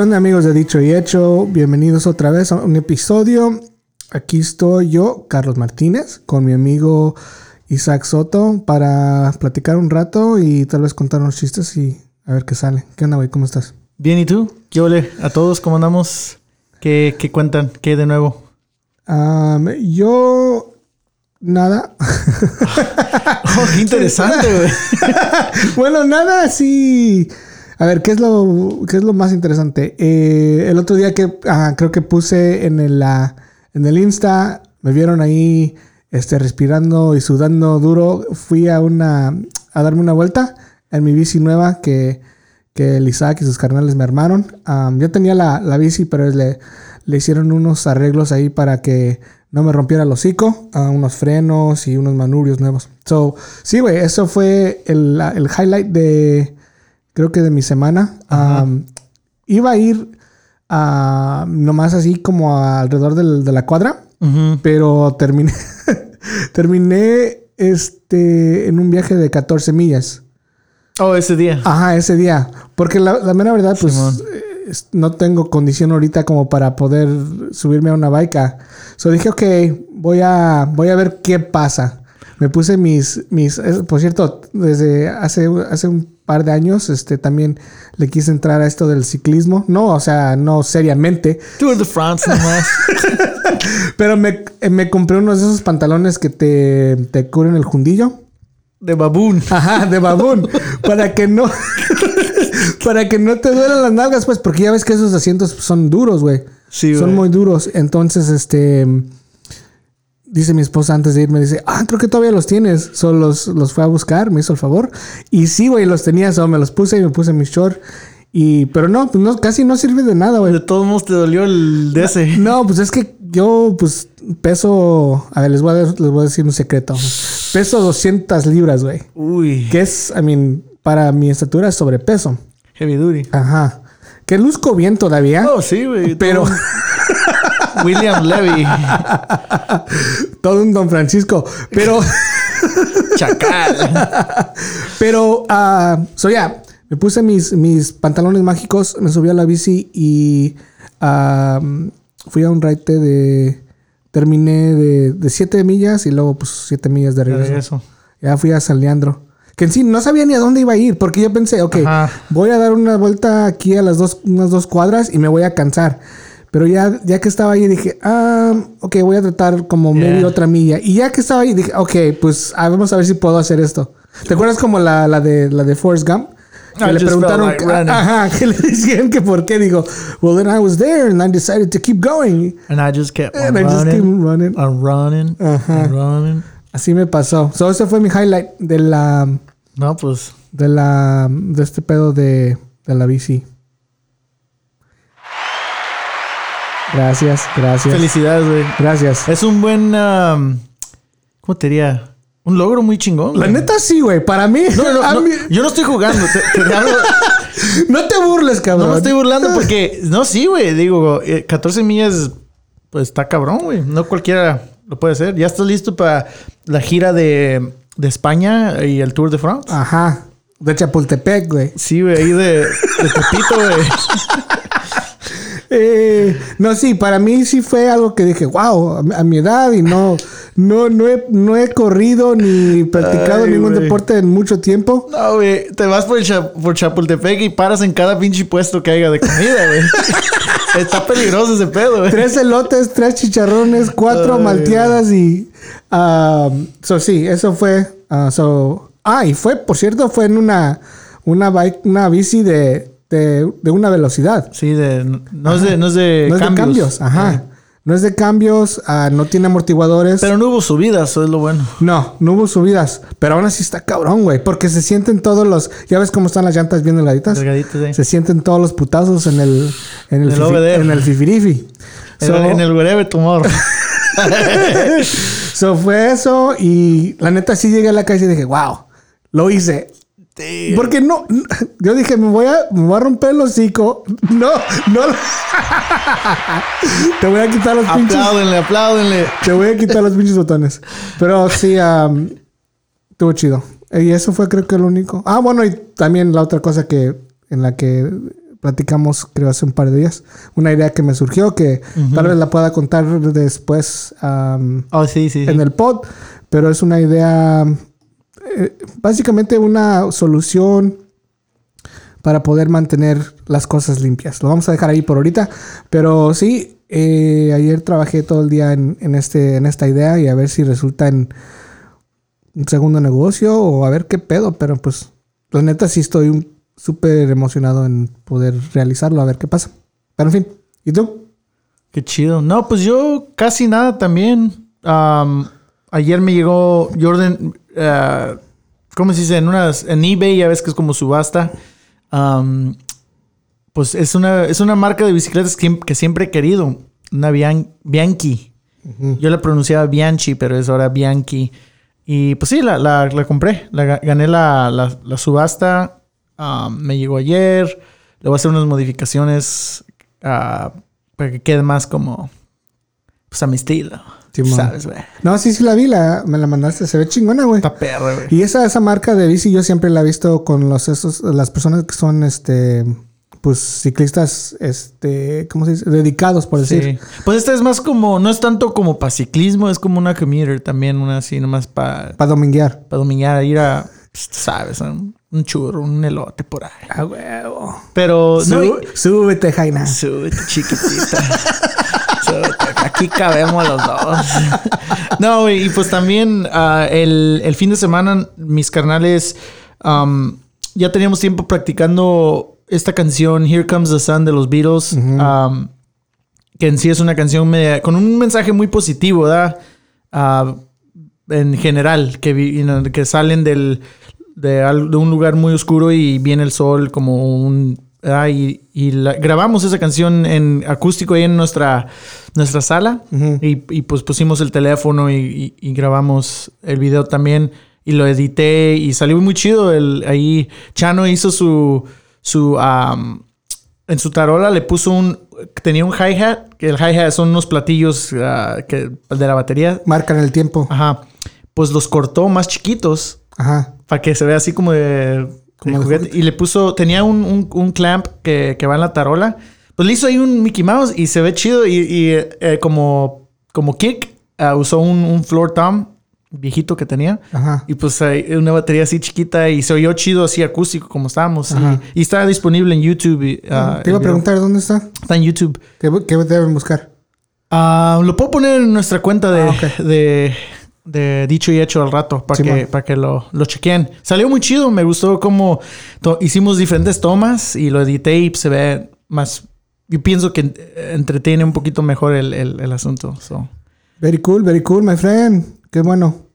¿Qué onda amigos de Dicho y Hecho? Bienvenidos otra vez a un episodio. Aquí estoy yo, Carlos Martínez, con mi amigo Isaac Soto para platicar un rato y tal vez contar unos chistes y a ver qué sale. ¿Qué onda, güey? ¿Cómo estás? Bien, ¿y tú? ¿Qué ole? ¿A todos cómo andamos? ¿Qué, qué cuentan? ¿Qué de nuevo? Um, yo... Nada. Oh, qué interesante, güey. bueno, nada así... A ver, ¿qué es lo, qué es lo más interesante? Eh, el otro día que ah, creo que puse en el, ah, en el Insta, me vieron ahí este, respirando y sudando duro. Fui a, una, a darme una vuelta en mi bici nueva que, que el Isaac y sus carnales me armaron. Um, yo tenía la, la bici, pero le, le hicieron unos arreglos ahí para que no me rompiera el hocico, uh, unos frenos y unos manubrios nuevos. So, sí, güey, eso fue el, el highlight de creo que de mi semana. Um, iba a ir a, nomás así como alrededor del- de la cuadra, pero terminé, terminé este, en un viaje de 14 millas. Oh, ese día. Ajá, ese día. Porque la, la mera verdad, pues Simón. no tengo condición ahorita como para poder subirme a una bike. So dije, ok, voy a, voy a ver qué pasa. Me puse mis, mis, por cierto, desde hace, hace un par de años, este, también le quise entrar a esto del ciclismo. No, o sea, no seriamente, Tour de France nomás. pero me, me compré unos de esos pantalones que te, te cubren el jundillo. De baboon. Ajá, de babón. para que no. para que no te duelan las nalgas, pues, porque ya ves que esos asientos son duros, güey. Sí, son muy duros. Entonces, este. Dice mi esposa antes de irme, dice, ah, creo que todavía los tienes. Solo los, los fue a buscar, me hizo el favor. Y sí, güey, los tenía, solo me los puse y me puse mis short. Y, pero no, pues no, casi no sirve de nada, güey. De todos modos te dolió el de ese. No, pues es que yo, pues, peso. A ver, les voy a, les voy a decir un secreto. Peso 200 libras, güey. Uy. Que es, I mean, para mi estatura es sobrepeso. Heavy duty. Ajá. Que luzco bien todavía. Oh, sí, güey. Pero William Levy. todo un don Francisco. Pero, Chacal. pero, ah, so ya, me puse mis, mis pantalones mágicos, me subí a la bici y ah, fui a un raite de. Terminé de 7 millas y luego, pues, 7 millas de regreso. Eso. Ya fui a San Leandro. Que en sí no sabía ni a dónde iba a ir, porque yo pensé, ok, Ajá. voy a dar una vuelta aquí a las dos, unas dos cuadras y me voy a cansar. Pero ya, ya que estaba ahí dije, ah, ok, voy a tratar como Yeah. media otra milla. Y ya que estaba ahí dije, ok, pues ah, vamos a ver si puedo hacer esto. ¿Te acuerdas como la, la de la de Forrest Gump? Que I le just preguntaron, like running. ajá, que le decían que por qué. Digo, well then I was there and I decided to keep going. And I just kept And I just keep running. running. On running. Ajá. and running. Así me pasó. So ese fue mi highlight de la No, pues. de la de este pedo de, de la bici. Gracias, gracias. Felicidades, güey. Gracias. Es un buen. um, ¿Cómo te diría? Un logro muy chingón. La güey. neta sí, güey. Para mí, No, no, a no, mí- yo no estoy jugando. Te, te hablo- no te burles, cabrón. no me estoy burlando porque. No, sí, güey. Digo, eh, 14 millas. Pues está cabrón, güey. No cualquiera lo puede hacer. Ya estás listo para la gira de, de España y el Tour de France. Ajá. De Chapultepec, güey. Sí, güey. Ahí de, de Tepito, güey. Eh, no, sí, para mí sí fue algo que dije, wow, a, mi- edad y no, no, no he, no he corrido ni practicado Ay, ningún deporte en mucho tiempo. No, güey. Te vas por, el Cha- por Chapultepec y paras en cada pinche puesto que haya de comida, güey. Está peligroso ese pedo, güey. Tres elotes, tres chicharrones, cuatro Ay, malteadas y... um, so, sí, eso fue... ah, so, ah, y fue, por cierto, fue en una, una, bike, una bici de, de, de una velocidad. Sí, de, no, es de, no es de no es cambios. de cambios, ajá. No es de cambios, ah, no tiene amortiguadores. Pero no hubo subidas, eso es lo bueno. no, no hubo subidas. Pero aún así está cabrón, güey. Porque se sienten todos los... Ya ves cómo están las llantas bien delgaditas. Delgaditas, sí. Se sienten todos los putazos en el... En el, En el fifi- en el fifirifi. En, So- el, en el wherever tomorrow. So fue eso y la neta sí llegué a la calle y dije, wow, lo hice. Porque no, yo dije, me voy a, me voy a romper el hocico. No, no. Te voy a quitar los pinches. apláudenle, apláudenle. Te voy a quitar los pinches botones. Pero sí, am, estuvo chido. Y eso fue creo que lo único. Ah, bueno, y también la otra cosa que en la que platicamos, creo, hace un par de días. Una idea que me surgió que tal vez la pueda contar después am, Oh, sí, sí. sí. en el pod, pero es una idea, eh, básicamente una solución para poder mantener las cosas limpias. Lo vamos a dejar ahí por ahorita, pero sí, eh, ayer trabajé todo el día en, en este, en esta idea y a ver si resulta en un segundo negocio o a ver qué pedo, pero pues la neta sí estoy súper emocionado en poder realizarlo, a ver qué pasa. Pero en fin, ¿y tú? Qué chido. No, pues yo casi nada también. Am, ayer me llegó Jordan, eh, ¿cómo se dice? En unas, en eBay ya ves que es como subasta. Pues es una, es una marca de bicicletas que, que siempre he querido. Una Bian- Bianchi. Yo la pronunciaba Bianchi, pero es ahora Bianchi. Y pues sí, la, la- la compré. La, ga- gané la, la- subasta. Me llegó ayer. Le voy a hacer unas modificaciones ah, para que quede más como pues a mi estilo. Simón. ¿Sabes, güey? No, sí, sí la vi, la, me la mandaste, se ve chingona, güey. Está perra, güey. Y esa, esa marca de bici yo siempre la he visto con los esos, las personas que son este pues ciclistas este, ¿cómo se dice? dedicados por decir. Sí. Pues esta es más como, no es tanto como para ciclismo, es como una commuter también, una así nomás para Para dominguear. dominar, ir a, pues, sabes, un, un churro, un elote por ahí. A huevo. Pero no, Sú- súbete, Jaina. Súbete, chiquitita. Aquí cabemos los dos. no, y pues también ah, el, el fin de semana mis carnales am, ya teníamos tiempo practicando esta canción Here Comes the Sun de los Beatles. que en sí es una canción media- con un mensaje muy positivo, ¿verdad? Ah, en general, que, vi- you know, que salen del, de, al- de un lugar muy oscuro y viene el sol como un... ¿verdad? Y, y la- grabamos esa canción en acústico ahí en nuestra, nuestra sala y, y, pues pusimos el teléfono y, grabamos el video también y lo edité y salió muy chido. El, ahí Chano hizo su... su en su tarola le puso un... Tenía un hi-hat, que el hi-hat son unos platillos ah, que, de la batería. Marcan el tiempo. Ajá. Pues los cortó más chiquitos Ajá. para que se vea así como de, Como juguete. Y le puso, tenía un, un- un clamp que, que va en la tarola. Pues le hizo ahí un Mickey Mouse y se ve chido. Y, y, eh, como, como kick, ah, usó un, un floor tom viejito que tenía. Ajá. Y pues una batería así chiquita y se oyó chido así acústico como estábamos. Y, y está disponible en YouTube. y, ah, Te iba a video. preguntar dónde está. Está en YouTube. ¿Qué, qué deben buscar? Ah, lo puedo poner en nuestra cuenta de, Ah, de, de dicho y hecho al rato para que, para que lo, lo chequen. Salió muy chido, me gustó cómo to- hicimos diferentes tomas y lo edité y se ve más. Yo pienso que entretiene un poquito mejor el, el- el asunto. So, Very cool, very cool, my friend. Qué bueno.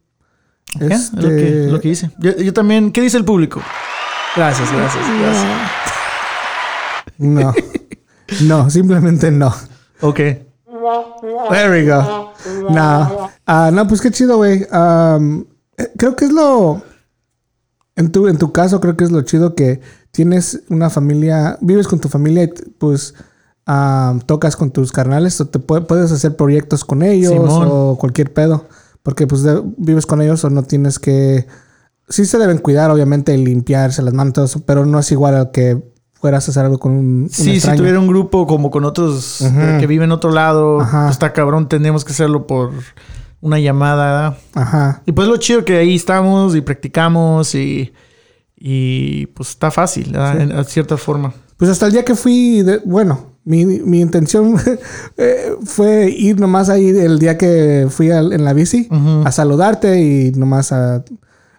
es lo que, Este- lo que hice. Yo, yo también, ¿qué dice el público? Gracias, gracias, gracias. No. No, simplemente no. Ok. There we go. No. Ah, no, pues qué chido, güey. Eh, creo que es lo. En tu, en tu caso, creo que es lo chido que tienes una familia, vives con tu familia y pues am, tocas con tus carnales o te pue- puedes hacer proyectos con ellos Simón. o cualquier pedo. Porque pues de- vives con ellos o no tienes que. Sí se deben cuidar, obviamente, y limpiarse las manos, todo eso, pero no es igual a que fueras a hacer algo con un, un Sí, si tuviera un grupo como con otros que viven en otro lado, Ajá. pues está cabrón, tendríamos que hacerlo por una llamada. Ajá. Y pues lo chido que ahí estamos y practicamos y, y pues está fácil, ¿verdad? En, cierta forma. Pues hasta el día que fui, de- bueno, mi, mi intención eh, fue ir nomás ahí el día que fui en la bici a saludarte y nomás a,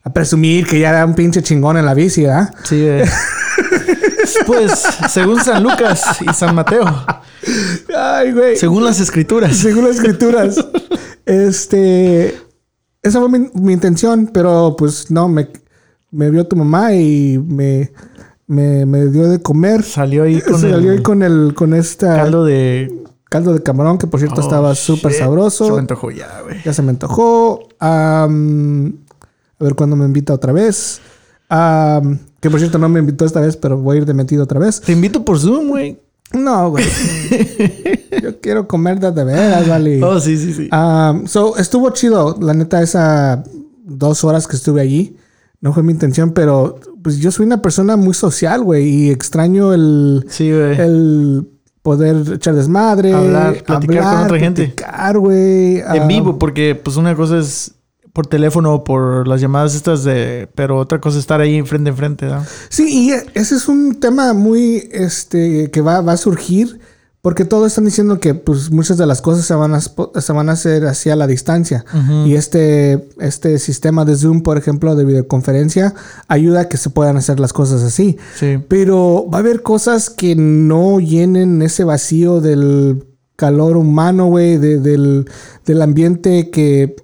a presumir que ya era un pinche chingón en la bici, ¿verdad? Sí, eh. pues según San Lucas y San Mateo, Ay, güey. según las escrituras. Según las escrituras. este. Esa fue mi, mi intención, pero pues no, me, me vio tu mamá y me, me, me dio de comer. Salió ahí con Salió el ahí con el con esta caldo de... caldo de camarón que por cierto Oh, estaba súper sabroso. Se me antojó ya, güey. Ya se me antojó. A ver cuándo me invita otra vez. Am, que por cierto no me invitó esta vez, pero voy a ir de metido otra vez. Te invito por Zoom, güey. No, güey. Yo quiero comer de de veras, vale. Oh, sí, sí, sí. Am, so, estuvo chido, la neta, esa dos horas que estuve allí. no fue mi intención, pero pues yo soy una persona muy social, güey, y extraño el, Sí, güey. el poder echar desmadre, Hablar, platicar con otra gente. platicar, güey. En ah, vivo, porque pues una cosa es por teléfono o por las llamadas estas de... Pero otra cosa es estar ahí frente en frente, ¿no? Sí, y ese es un tema muy, este, que va, va a surgir, porque todos están diciendo que, pues, muchas de las cosas se van a, se van a hacer hacia la distancia. Y este, este sistema de Zoom, por ejemplo, de videoconferencia, ayuda a que se puedan hacer las cosas así. Sí. Pero va a haber cosas que no llenen ese vacío del calor humano, güey, de- del, del ambiente que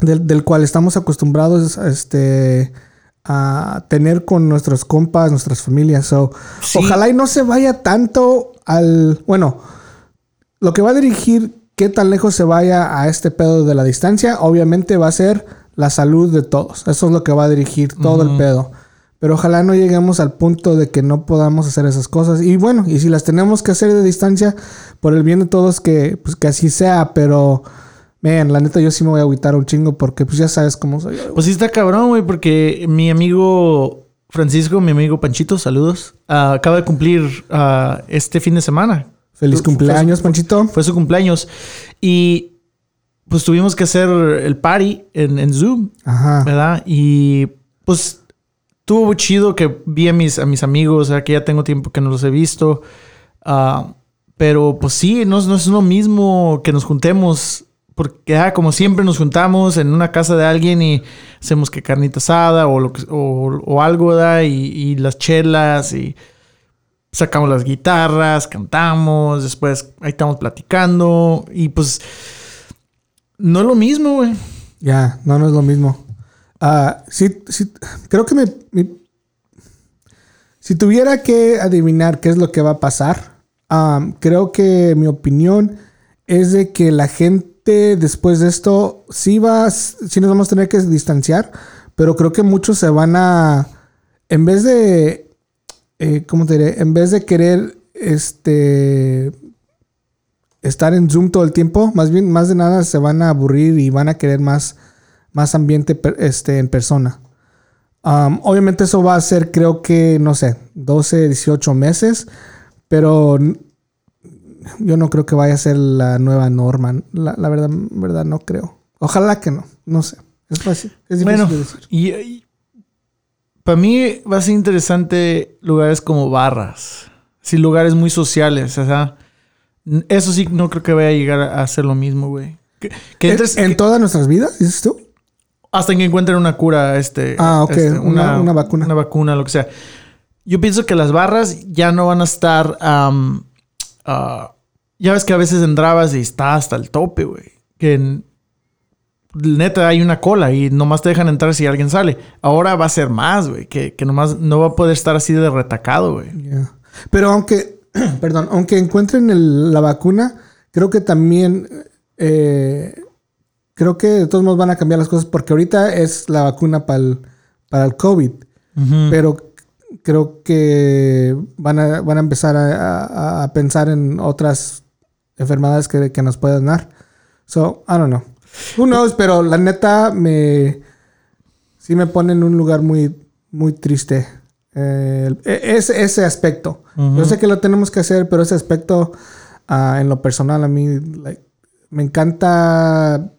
del, del cual estamos acostumbrados este, a tener con nuestros compas, nuestras familias. So, Sí. Ojalá y no se vaya tanto al... Bueno, lo que va a dirigir qué tan lejos se vaya a este pedo de la distancia, obviamente va a ser la salud de todos. Eso es lo que va a dirigir todo el pedo. Pero ojalá no lleguemos al punto de que no podamos hacer esas cosas. Y bueno, y si las tenemos que hacer de distancia, por el bien de todos, que, pues, que así sea. Pero, man, la neta yo sí me voy a agüitar un chingo porque pues ya sabes cómo soy. Pues sí está cabrón, güey, porque mi amigo Francisco, mi amigo Panchito, saludos, ah, acaba de cumplir ah, este fin de semana. Feliz Fue- cumpleaños, Panchito. Fue su cumpleaños. Y pues tuvimos que hacer el party en, en Zoom, Ajá. ¿verdad? Y pues estuvo chido que vi a mis, a mis amigos, o sea, que ya tengo tiempo que no los he visto. Ah, pero pues sí, no, no es lo mismo que nos juntemos. Porque ah, como siempre nos juntamos en una casa de alguien y hacemos que carnita asada o, lo algo, ¿verdad? Y, las chelas y sacamos las guitarras, cantamos, después ahí estamos platicando y pues no es lo mismo, güey. Ya, no, no es lo mismo. Ah, sí, sí, creo que me, si tuviera que adivinar qué es lo que va a pasar, am, creo que mi opinión es de que la gente después de esto sí va, a- sí nos vamos a tener que distanciar, pero creo que muchos se van a, en vez de, eh, ¿cómo te diré? En vez de querer, este, estar en Zoom todo el tiempo, más bien, más de nada se van a aburrir y van a querer más, más ambiente este, en persona. Um, obviamente eso va a ser, creo que, no sé, 12, 18 meses, pero yo no creo que vaya a ser la nueva norma. La, la verdad, verdad, no creo. Ojalá que no, no sé. Es fácil. Es difícil Bueno, de decir. y, para mí va a ser interesante lugares como barras, sí, lugares muy sociales, o sea, eso sí no creo que vaya a llegar a ser lo mismo, güey. Que, que ¿En, entres- en todas nuestras vidas, dices tú? hasta que encuentren una cura, este, Ah, ok, este, una- una vacuna. una vacuna, lo que sea. Yo pienso que las barras ya no van a estar, ah, ya ves que a veces entrabas y está hasta el tope, güey. Que en- neta hay una cola y nomás te dejan entrar si alguien sale. Ahora va a ser más, güey, que, que nomás no va a poder estar así de retacado, güey. Pero aunque, perdón, aunque encuentren el- la vacuna, creo que también, eh, creo que de todos modos van a cambiar las cosas porque ahorita es la vacuna para el, para el COVID, pero creo que van a, van a empezar a, a- a pensar en otras enfermedades que, que nos pueden dar. So, I don't know. Who knows, pero la neta me, sí me pone en un lugar muy, muy triste. Eh, e- ese, ese aspecto. Yo sé que lo tenemos que hacer, pero ese aspecto, ah, en lo personal, a mí like, me encanta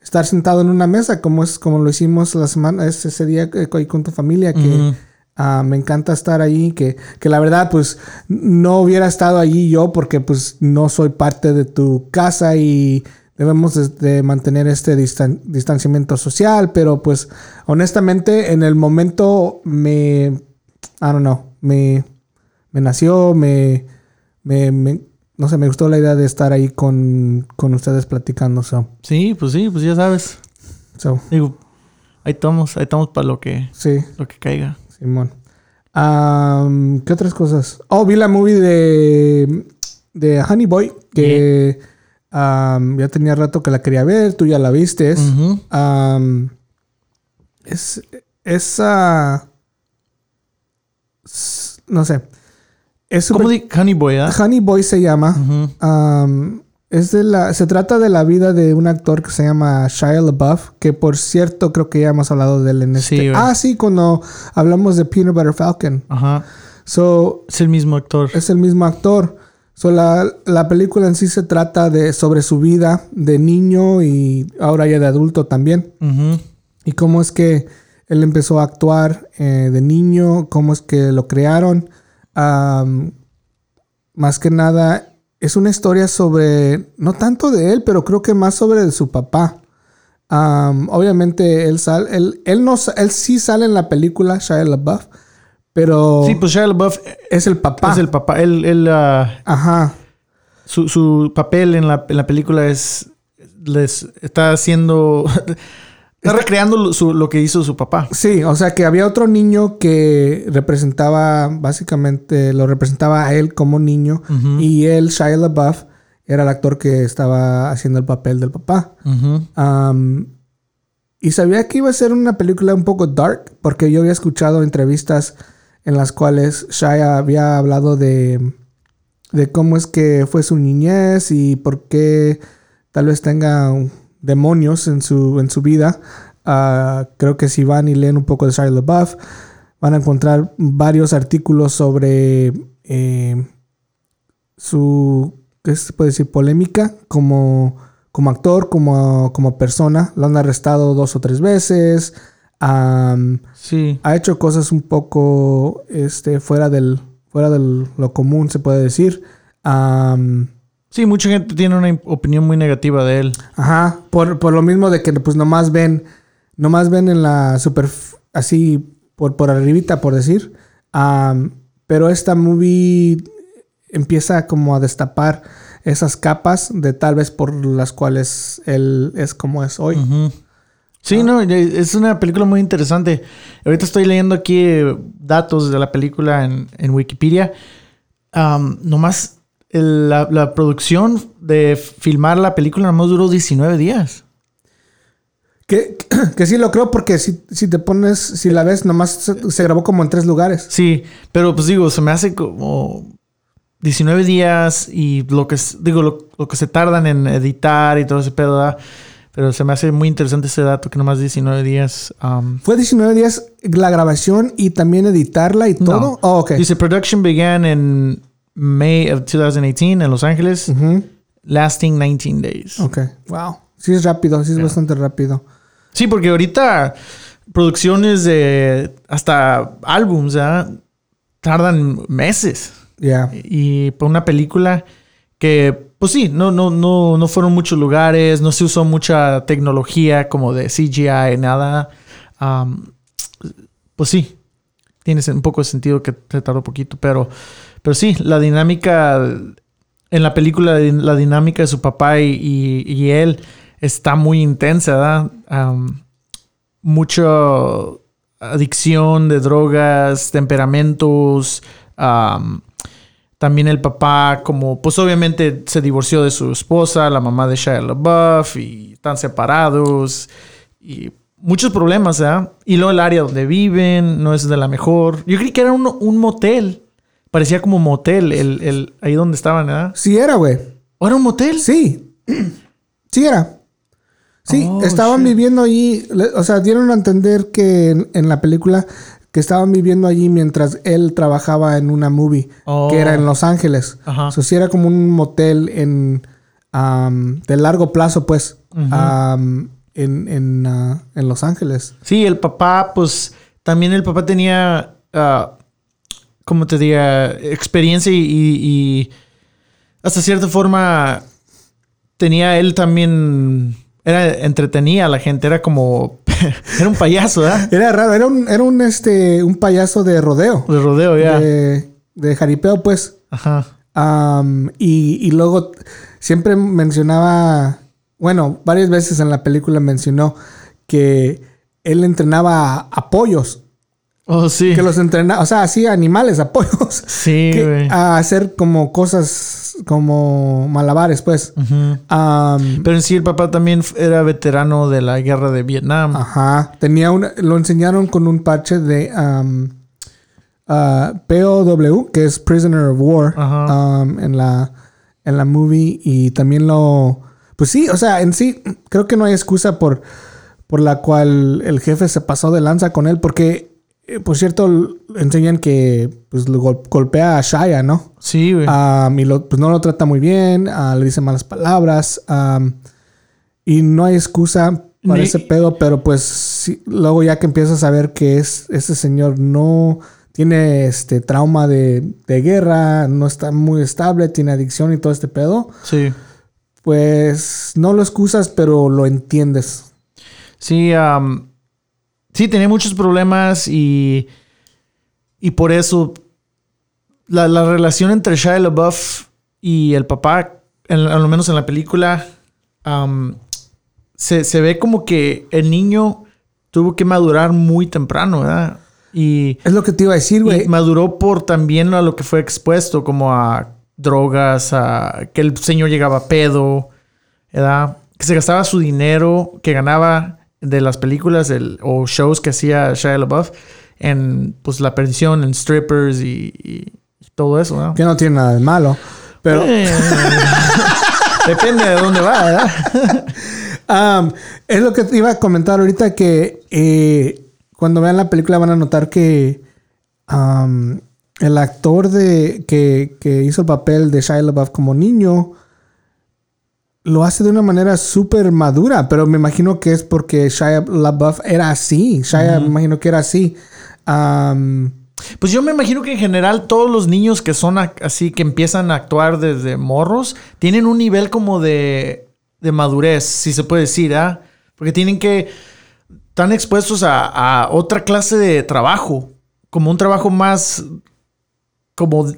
estar sentado en una mesa, como es como lo hicimos la semana, ese, ese día eh, con tu familia, que. Ah, me encanta estar ahí, que, que la verdad, pues, no hubiera estado allí yo porque, pues, no soy parte de tu casa y debemos de, de mantener este distan- distanciamiento social, pero, pues, honestamente, en el momento me, I don't know, me, me nació, me, me, me- no sé, me gustó la idea de estar ahí con, con ustedes platicando, so, Sí, pues sí, pues ya sabes. so, Digo, ahí estamos, ahí estamos para lo que, sí. lo que caiga. Simón. ¿Qué otras cosas? Oh, vi la movie de, de Honey Boy, que ya tenía rato que la quería ver, tú ya la viste. Am, es esa... No sé. Es ¿Cómo super- di? Honey Boy, ¿ah? Honey Boy se llama. Es de la, se trata de la vida de un actor que se llama Shia LaBeouf, que por cierto creo que ya hemos hablado de él en este. Sí, güey. ah, sí, cuando hablamos de Peanut Butter Falcon. Ajá. So, Es el mismo actor. es el mismo actor. So, la, la película en sí se trata de sobre su vida de niño y ahora ya de adulto también. Ujú. Y cómo es que él empezó a actuar eh, de niño, cómo es que lo crearon. Más que nada, es una historia sobre, no tanto de él, pero creo que más sobre de su papá. Am, obviamente, él, sal, él, él, no, él sí sale en la película, Shia LaBeouf, pero Sí, pues Shia LaBeouf es el papá. es el papá. Él, él, ah, Ajá. su, su papel en la, en la película es. Les está haciendo. está recreando lo, su- lo que hizo su papá. Sí, o sea que había otro niño que representaba, básicamente lo representaba a él como niño y él, Shia LaBeouf, era el actor que estaba haciendo el papel del papá. Y sabía que iba a ser una película un poco dark porque yo había escuchado entrevistas en las cuales Shia había hablado de, de cómo es que fue su niñez y por qué tal vez tenga demonios en su, en su vida. Ah, creo que si van y leen un poco de Shia LaBeouf, van a encontrar varios artículos sobre eh, su, ¿qué se puede decir? Polémica como, como actor, como, como persona. Lo han arrestado dos o tres veces. Sí. ha hecho cosas un poco este, fuera del fuera de lo común, se puede decir. Sí, mucha gente tiene una opinión muy negativa de él. Ajá, por, por lo mismo de que pues nomás ven, nomás ven en la super, así por, por arribita, por decir. Am, pero esta movie empieza como a destapar esas capas de tal vez por las cuales él es como es hoy. Sí, Ah. no, es una película muy interesante. Ahorita estoy leyendo aquí eh, datos de la película en, en Wikipedia. Am, nomás la, la producción de filmar la película nomás duró 19 días. Que, que sí lo creo porque si, si te pones, si la ves, nomás se, se grabó como en tres lugares. Sí, pero pues digo, se me hace como 19 días y lo que, digo, lo, lo que se tardan en editar y todo ese pedo, ¿verdad? Pero se me hace muy interesante ese dato que nomás 19 días. am, Fue 19 días la grabación y también editarla y todo. No. Oh, ok. Dice, production began in May of 2018 en Los Ángeles, lasting 19 days. Ok. Wow. Sí es rápido, sí es bastante rápido. Sí, porque ahorita producciones de hasta álbums, ¿ah? Tardan meses. Ya. Y por una película que, pues sí, no, no, no, no fueron muchos lugares, no se usó mucha tecnología como de CGI, nada. Pues sí, tiene un poco de sentido que se tardó poquito, pero, pero sí, la dinámica en la película, la dinámica de su papá y, él está muy intensa, ¿verdad? Adicción de drogas, temperamentos. am, también el papá, como, pues obviamente se divorció de su esposa, la mamá de Shia LaBeouf, y están separados. Y muchos problemas, ¿verdad? Y luego el área donde viven no es de la mejor. Yo creí que era un motel. Parecía como motel, el, el, ahí donde estaban, ¿verdad? Sí era, güey. ¿O era un motel? Sí. Sí era. Sí, Oh, estaban shit. viviendo allí. O sea, dieron a entender que en, en la película que estaban viviendo allí mientras él trabajaba en una movie Oh. que era en Los Ángeles. Ajá. O sea, sí era como un motel en am, de largo plazo, pues, en, en, ah, en Los Ángeles. Sí, el papá, pues también el papá tenía, ah, como te diga, experiencia y, hasta cierta forma tenía él también, era entretenía a la gente, era como, era un payaso, ¿verdad? Era raro, era un, era un, este, un payaso de rodeo. De rodeo, ya. De, de jaripeo, pues. Ajá. Y, y luego siempre mencionaba, bueno, varias veces en la película mencionó que él entrenaba a, a pollos, Oh, sí. que los entrenaba, o sea, hacía animales a pollos, Sí, güey. a hacer como cosas, como malabares, pues. Pero en sí el papá también era veterano de la guerra de Vietnam. Ajá, tenía una, lo enseñaron con un parche de ah, POW, que es Prisoner of War, en la en la movie y también lo... Pues sí, o sea, en sí creo que no hay excusa por, por la cual el jefe se pasó de lanza con él porque, eh, por cierto, enseñan que pues, lo gol- golpea a Shia, ¿no? Sí, güey. Am, y lo- pues no lo trata muy bien, ah, le dice malas palabras. am, y no hay excusa para Ni- ese pedo, pero pues sí, luego ya que empiezas a ver que es, ese señor no tiene este trauma de, de guerra, no está muy estable, tiene adicción y todo este pedo, sí. pues no lo excusas, pero lo entiendes. Sí, am, sí, tenía muchos problemas y, y por eso la, la relación entre Shia LaBeouf y el papá, en- al menos en la película, se, se ve como que el niño tuvo que madurar muy temprano, ¿verdad? Y, Es lo que te iba a decir, güey. maduró por también a lo que fue expuesto, como a drogas, a que el señor llegaba a pedo, ¿verdad? Que se gastaba su dinero que ganaba de las películas el- o shows que hacía Shia LaBeouf en pues la perdición, en strippers y, y todo eso, ¿no? Que no tiene nada de malo. Pero Eh, depende de dónde va, ¿verdad? Es lo que te iba a comentar ahorita que eh, cuando vean la película van a notar que am, el actor de que, que hizo el papel de Shia LaBeouf como niño lo hace de una manera súper madura, pero me imagino que es porque Shia LaBeouf era así. Shia me imagino que era así. Pues yo me imagino que en general todos los niños que son así, que empiezan a actuar desde morros, tienen un nivel como de, de madurez, si se puede decir, ¿ah? Porque tienen que, están expuestos a, a otra clase de trabajo, como un trabajo más, como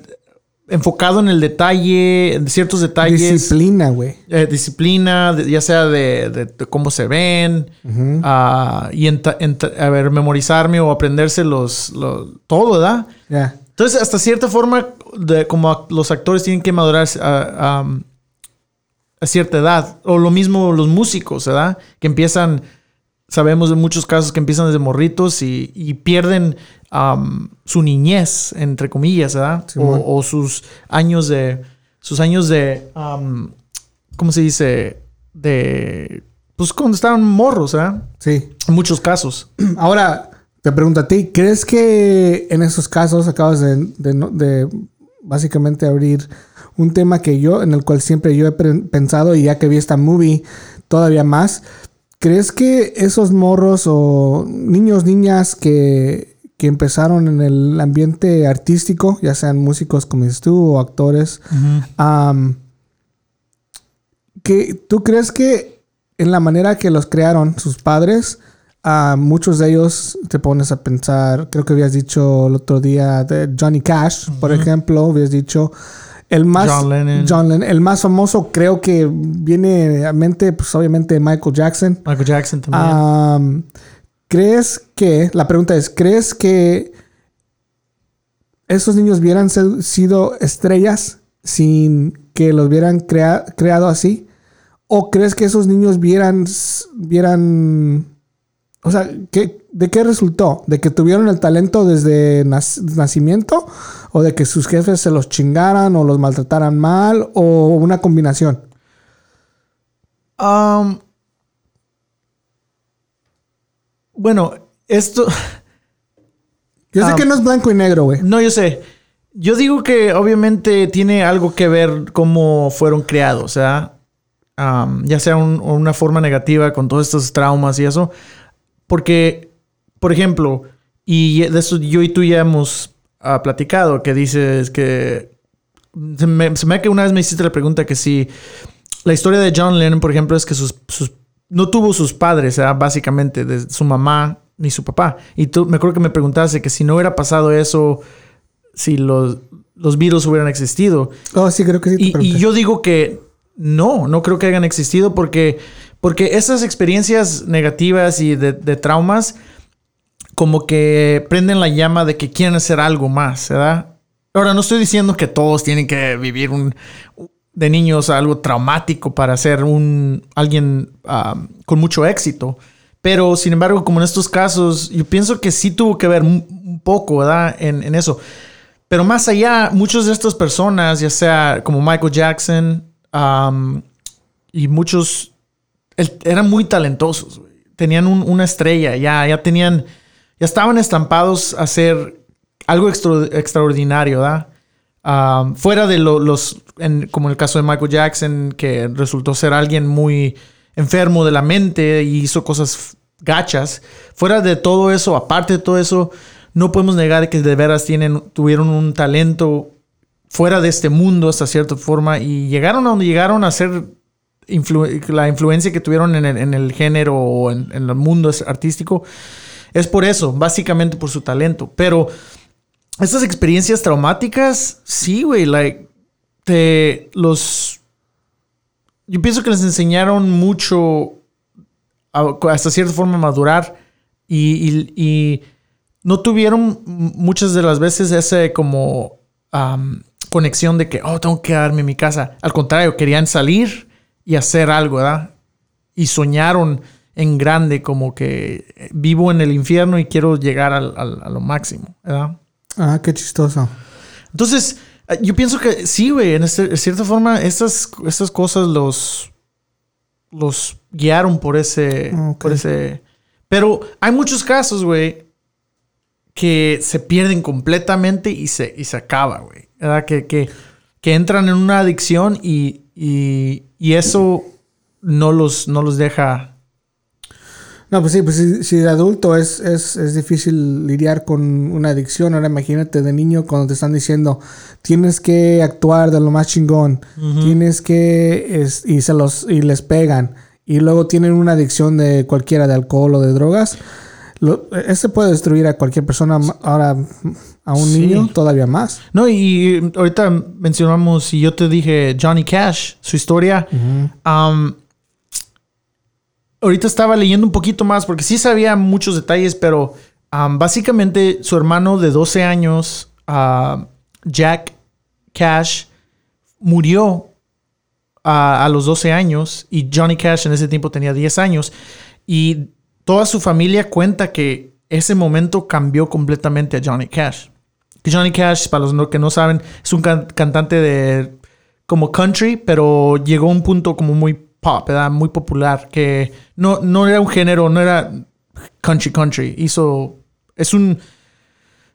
enfocado en el detalle, en ciertos detalles. disciplina, güey. Eh, disciplina, ya sea de, de- de cómo se ven, ah, y enta- enta- a ver, memorizarme o aprenderse los, los- todo, ¿verdad? Ya. Entonces, hasta cierta forma, de, como los actores tienen que madurar a, a- a cierta edad, o lo mismo los músicos, ¿verdad? Que empiezan, sabemos de muchos casos que empiezan desde morritos y, y pierden su niñez, entre comillas, ¿verdad? O, o sus años de, sus años de, ¿cómo se dice? De, pues cuando estaban morros, ¿verdad? Sí. En muchos casos. Ahora, te pregunto a ti, ¿crees que en esos casos acabas de, de básicamente abrir un tema que yo, en el cual siempre yo he pensado y ya que vi esta movie todavía más, ¿crees que esos morros o niños, niñas que, que empezaron en el ambiente artístico, ya sean músicos como dices tú o actores, que tú crees que en la manera que los crearon sus padres, a muchos de ellos te pones a pensar, creo que habías dicho el otro día de Johnny Cash, por ejemplo, habías dicho el más John Lennon. John Lennon, el más famoso creo que viene a mente, pues obviamente Michael Jackson. Michael Jackson también. Am, ¿Crees que, la pregunta es, ¿crees que esos niños hubieran sido estrellas sin que los hubieran crea- creado así? ¿O crees que esos niños vieran, vieran, o sea, ¿qué, ¿de qué resultó? ¿De que tuvieron el talento desde nac- nacimiento? ¿O de que sus jefes se los chingaran o los maltrataran mal? ¿O una combinación? Um, bueno, esto. Yo sé Ah. que no es blanco y negro, güey. No, yo sé. Yo digo que obviamente tiene algo que ver cómo fueron creados, ¿verdad? Um, ya sea un- una forma negativa con todos estos traumas y eso. Porque, por ejemplo, y de eso yo y tú ya hemos ah, platicado, que dices que. Se me, se me que una vez me hiciste la pregunta que si. La historia de John Lennon, por ejemplo, es que sus, sus- no tuvo sus padres, ¿verdad? básicamente, de su mamá ni su papá. Y tú me acuerdo que me preguntaste que si no hubiera pasado eso, si los, los virus hubieran existido. Oh, sí, creo que sí. te Y, yo digo que no, no creo que hayan existido porque, porque esas experiencias negativas y de, de traumas como que prenden la llama de que quieren hacer algo más, ¿verdad? Ahora, no estoy diciendo que todos tienen que vivir un, de niños algo traumático para ser un alguien ah, con mucho éxito. Pero, sin embargo, como en estos casos, yo pienso que sí tuvo que ver un, poco, ¿verdad? En, en eso. Pero más allá, muchas de estas personas, ya sea como Michael Jackson y muchos, eran muy talentosos. Tenían un- una estrella, ya, ya tenían, ya estaban estampados a hacer algo extra- extraordinario, ¿verdad? Fuera de lo- los, como en el caso de Michael Jackson, que resultó ser alguien muy enfermo de la mente y hizo cosas gachas. Fuera de todo eso, aparte de todo eso, no podemos negar que de veras tienen, tuvieron un talento fuera de este mundo hasta cierta forma y llegaron a donde llegaron a ser la influencia que tuvieron en el, en el género o en, en el mundo artístico. Es por eso, básicamente por su talento. Pero estas experiencias traumáticas, sí, güey, like, te los... Yo pienso que les enseñaron mucho, a- hasta cierta forma, a madurar y, y- y no tuvieron muchas de las veces ese como conexión de que, oh, tengo que quedarme en mi casa. Al contrario, querían salir y hacer algo, ¿verdad? Y soñaron en grande, como que eh, vivo en el infierno y quiero llegar al- al- a lo máximo, ¿verdad? Ah, qué chistoso. Entonces, yo pienso que sí, güey, en este- de cierta forma, estas, estas cosas los, los guiaron por ese, por ese. Pero hay muchos casos, güey, que se pierden completamente y se, y se acaba, güey. ¿Verdad? Que, que, que entran en una adicción y, y, y eso no los, no los deja. No, pues sí, pues si, si de adulto es, es, es difícil lidiar con una adicción, ahora imagínate de niño cuando te están diciendo tienes que actuar de lo más chingón, tienes que es- y se los y les pegan y luego tienen una adicción de cualquiera de alcohol o de drogas. Lo, ese puede destruir a cualquier persona, ahora a un Sí. niño todavía más. No, y ahorita mencionamos, y yo te dije Johnny Cash, su historia. Um, ahorita estaba leyendo un poquito más porque sí sabía muchos detalles, pero um, básicamente su hermano de 12 años, uh, Jack Cash, murió a, a los 12 años y Johnny Cash en ese tiempo tenía 10 años y toda su familia cuenta que ese momento cambió completamente a Johnny Cash. Johnny Cash, para los que no saben, es un can- cantante de como country, pero llegó a un punto como muy pop, ¿verdad? Muy popular, que no, no era un género, no era country country. Hizo, es un,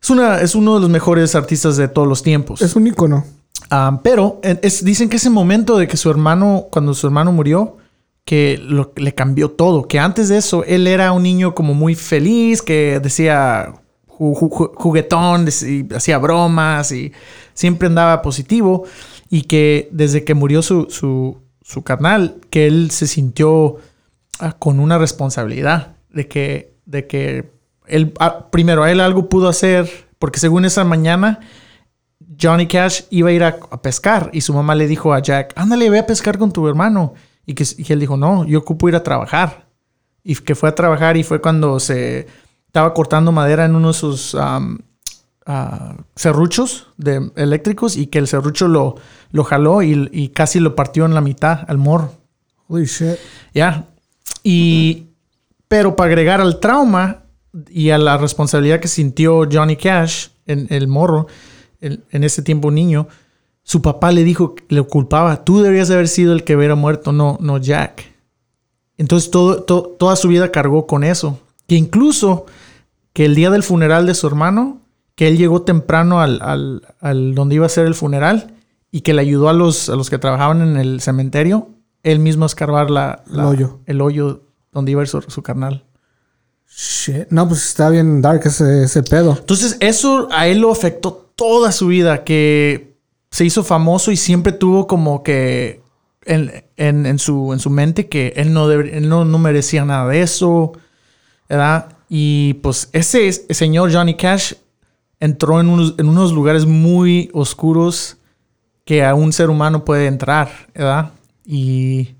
es una, es uno de los mejores artistas de todos los tiempos. Es un icono. Ah, pero es- dicen que ese momento de que su hermano, cuando su hermano murió, que lo- le cambió todo. Que antes de eso, él era un niño como muy feliz, que decía ju- ju- ju- juguetón, dec- y hacía bromas y siempre andaba positivo. Y que desde que murió su, su, su carnal, que él se sintió ah, con una responsabilidad de que, de que él, ah, primero, él algo pudo hacer, porque según esa mañana, Johnny Cash iba a ir a, pescar y su mamá le dijo a Jack, ándale, ve a pescar con tu hermano. Y que, y él dijo, no, yo ocupo ir a trabajar. Y que fue a trabajar y fue cuando se estaba cortando madera en uno de sus ah, serruchos de eléctricos y que el serrucho lo, lo jaló y, y casi lo partió en la mitad al morro. Holy shit. Ya. Y. Pero para agregar al trauma y a la responsabilidad que sintió Johnny Cash en el morro, en, en ese tiempo niño, su papá le dijo, le culpaba, tú deberías de haber sido el que hubiera muerto, no, no Jack. Entonces todo, to- toda su vida cargó con eso. Que incluso que el día del funeral de su hermano, que él llegó temprano al, al- al donde iba a ser el funeral y que le ayudó a los, a los que trabajaban en el cementerio, él mismo a escarbar la, la- El hoyo. el hoyo donde iba a ir su, su carnal. Shit. No, pues está bien dark ese, ese pedo. Entonces eso a él lo afectó toda su vida, que se hizo famoso y siempre tuvo como que en, en- en su, en su mente que él, no, debe- él no, no merecía nada de eso, ¿verdad? Y pues ese es- señor Johnny Cash entró en unos, en unos lugares muy oscuros que a un ser humano puede entrar, ¿verdad? Y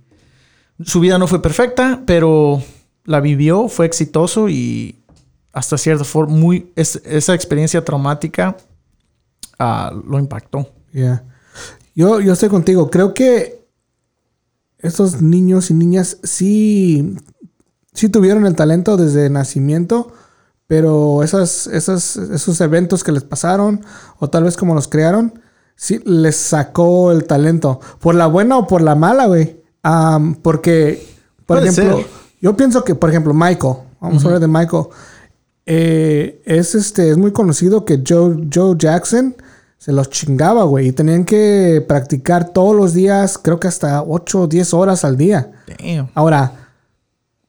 su vida no fue perfecta, pero la vivió, fue exitoso y hasta cierta forma, muy, es- esa experiencia traumática ah, lo impactó. Yo, yo estoy contigo. Creo que estos niños y niñas sí, sí tuvieron el talento desde nacimiento, pero esas, esas, esos eventos que les pasaron, o tal vez como los crearon, sí les sacó el talento. Por la buena o por la mala, güey. Porque, por Puede ejemplo, ser. yo pienso que, por ejemplo, Michael, vamos a hablar de Michael, eh, es, este, es muy conocido que Joe, Joe Jackson se los chingaba, güey, y tenían que practicar todos los días, creo que hasta 8 o 10 horas al día. Damn. Ahora,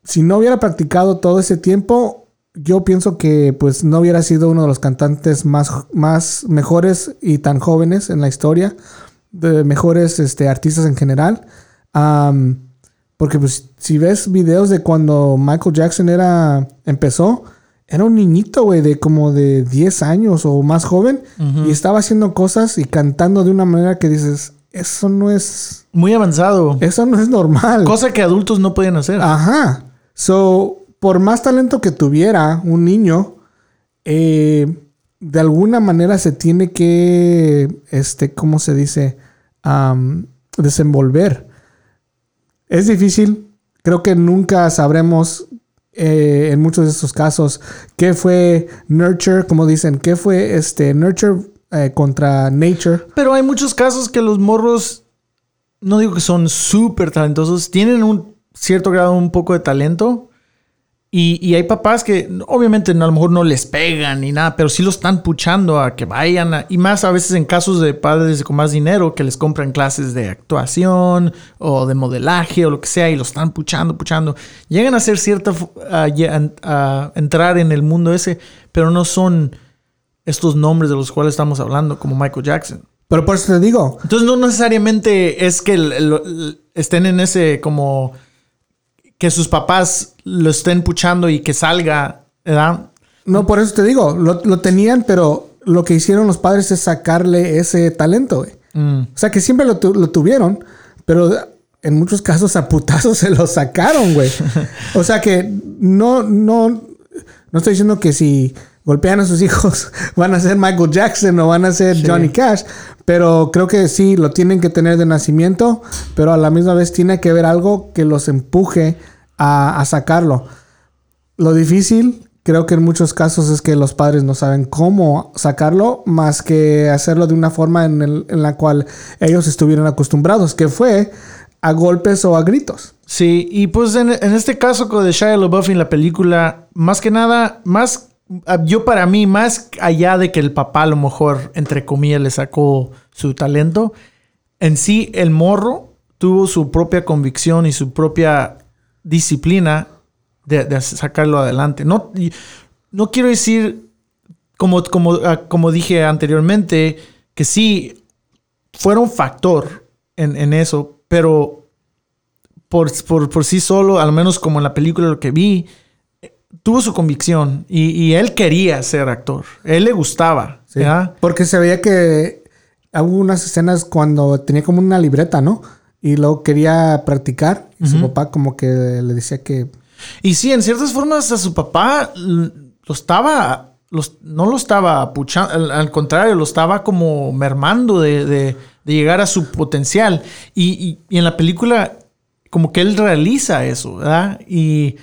si no hubiera practicado todo ese tiempo, yo pienso que pues no hubiera sido uno de los cantantes más, más mejores y tan jóvenes en la historia, de mejores este, artistas en general. Porque pues si ves videos de cuando Michael Jackson era empezó, era un niñito, güey, de como de 10 años o más joven y estaba haciendo cosas y cantando de una manera que dices, eso no es Muy avanzado. eso no es normal. Cosa que adultos no pueden hacer. Ajá. So, por más talento que tuviera un niño, eh, de alguna manera se tiene que, este, ¿cómo se dice? Desenvolver. Es difícil. Creo que nunca sabremos eh, en muchos de estos casos qué fue nurture, como dicen, qué fue este nurture eh, contra nature. Pero hay muchos casos que los morros, no digo que son súper talentosos, tienen un cierto grado, un poco de talento. Y, y hay papás que obviamente a lo mejor no les pegan ni nada, pero sí lo están puchando a que vayan. a- y más a veces en casos de padres con más dinero que les compran clases de actuación o de modelaje o lo que sea y lo están puchando, puchando. Llegan a hacer cierta... a lle- a- a entrar en el mundo ese, pero no son estos nombres de los cuales estamos hablando, como Michael Jackson. Pero por eso te digo, Entonces no necesariamente es que el- el- el- estén en ese como que sus papás lo estén puchando y que salga, ¿verdad? No, por eso te digo, lo, lo tenían, pero lo que hicieron los padres es sacarle ese talento, güey. Mm. O sea, que siempre lo, tu- lo tuvieron, pero en muchos casos a putazos se lo sacaron, güey. O sea que no, no, no estoy diciendo que si golpean a sus hijos van a ser Michael Jackson o van a ser Sí. Johnny Cash, pero creo que sí, lo tienen que tener de nacimiento, pero a la misma vez tiene que haber algo que los empuje a, sacarlo. Lo difícil, creo que en muchos casos es que los padres no saben cómo sacarlo, más que hacerlo de una forma en, la cual ellos estuvieron acostumbrados, que fue a golpes o a gritos. Sí, y pues en, en este caso con de Shia LaBeouf en la película, más que nada, más ah, yo para mí, más allá de que el papá a lo mejor, entre comillas, le sacó su talento, en sí el morro tuvo su propia convicción y su propia disciplina de, de sacarlo adelante. No, no quiero decir, como, como, ah, como dije anteriormente, que sí fuera un factor en, en eso, pero por, por, por sí solo, al menos como en la película lo que vi, tuvo su convicción y, y él quería ser actor. Él le gustaba. Porque se veía que hubo unas escenas cuando tenía como una libreta, ¿no? Y luego quería practicar. Y su papá como que le decía que... Y sí, en ciertas formas a su papá lo estaba, los, no lo estaba puchando, al, al contrario, lo estaba como mermando de, de- de llegar a su potencial. Y, y- y en la película, como que él realiza eso, ¿verdad? Y,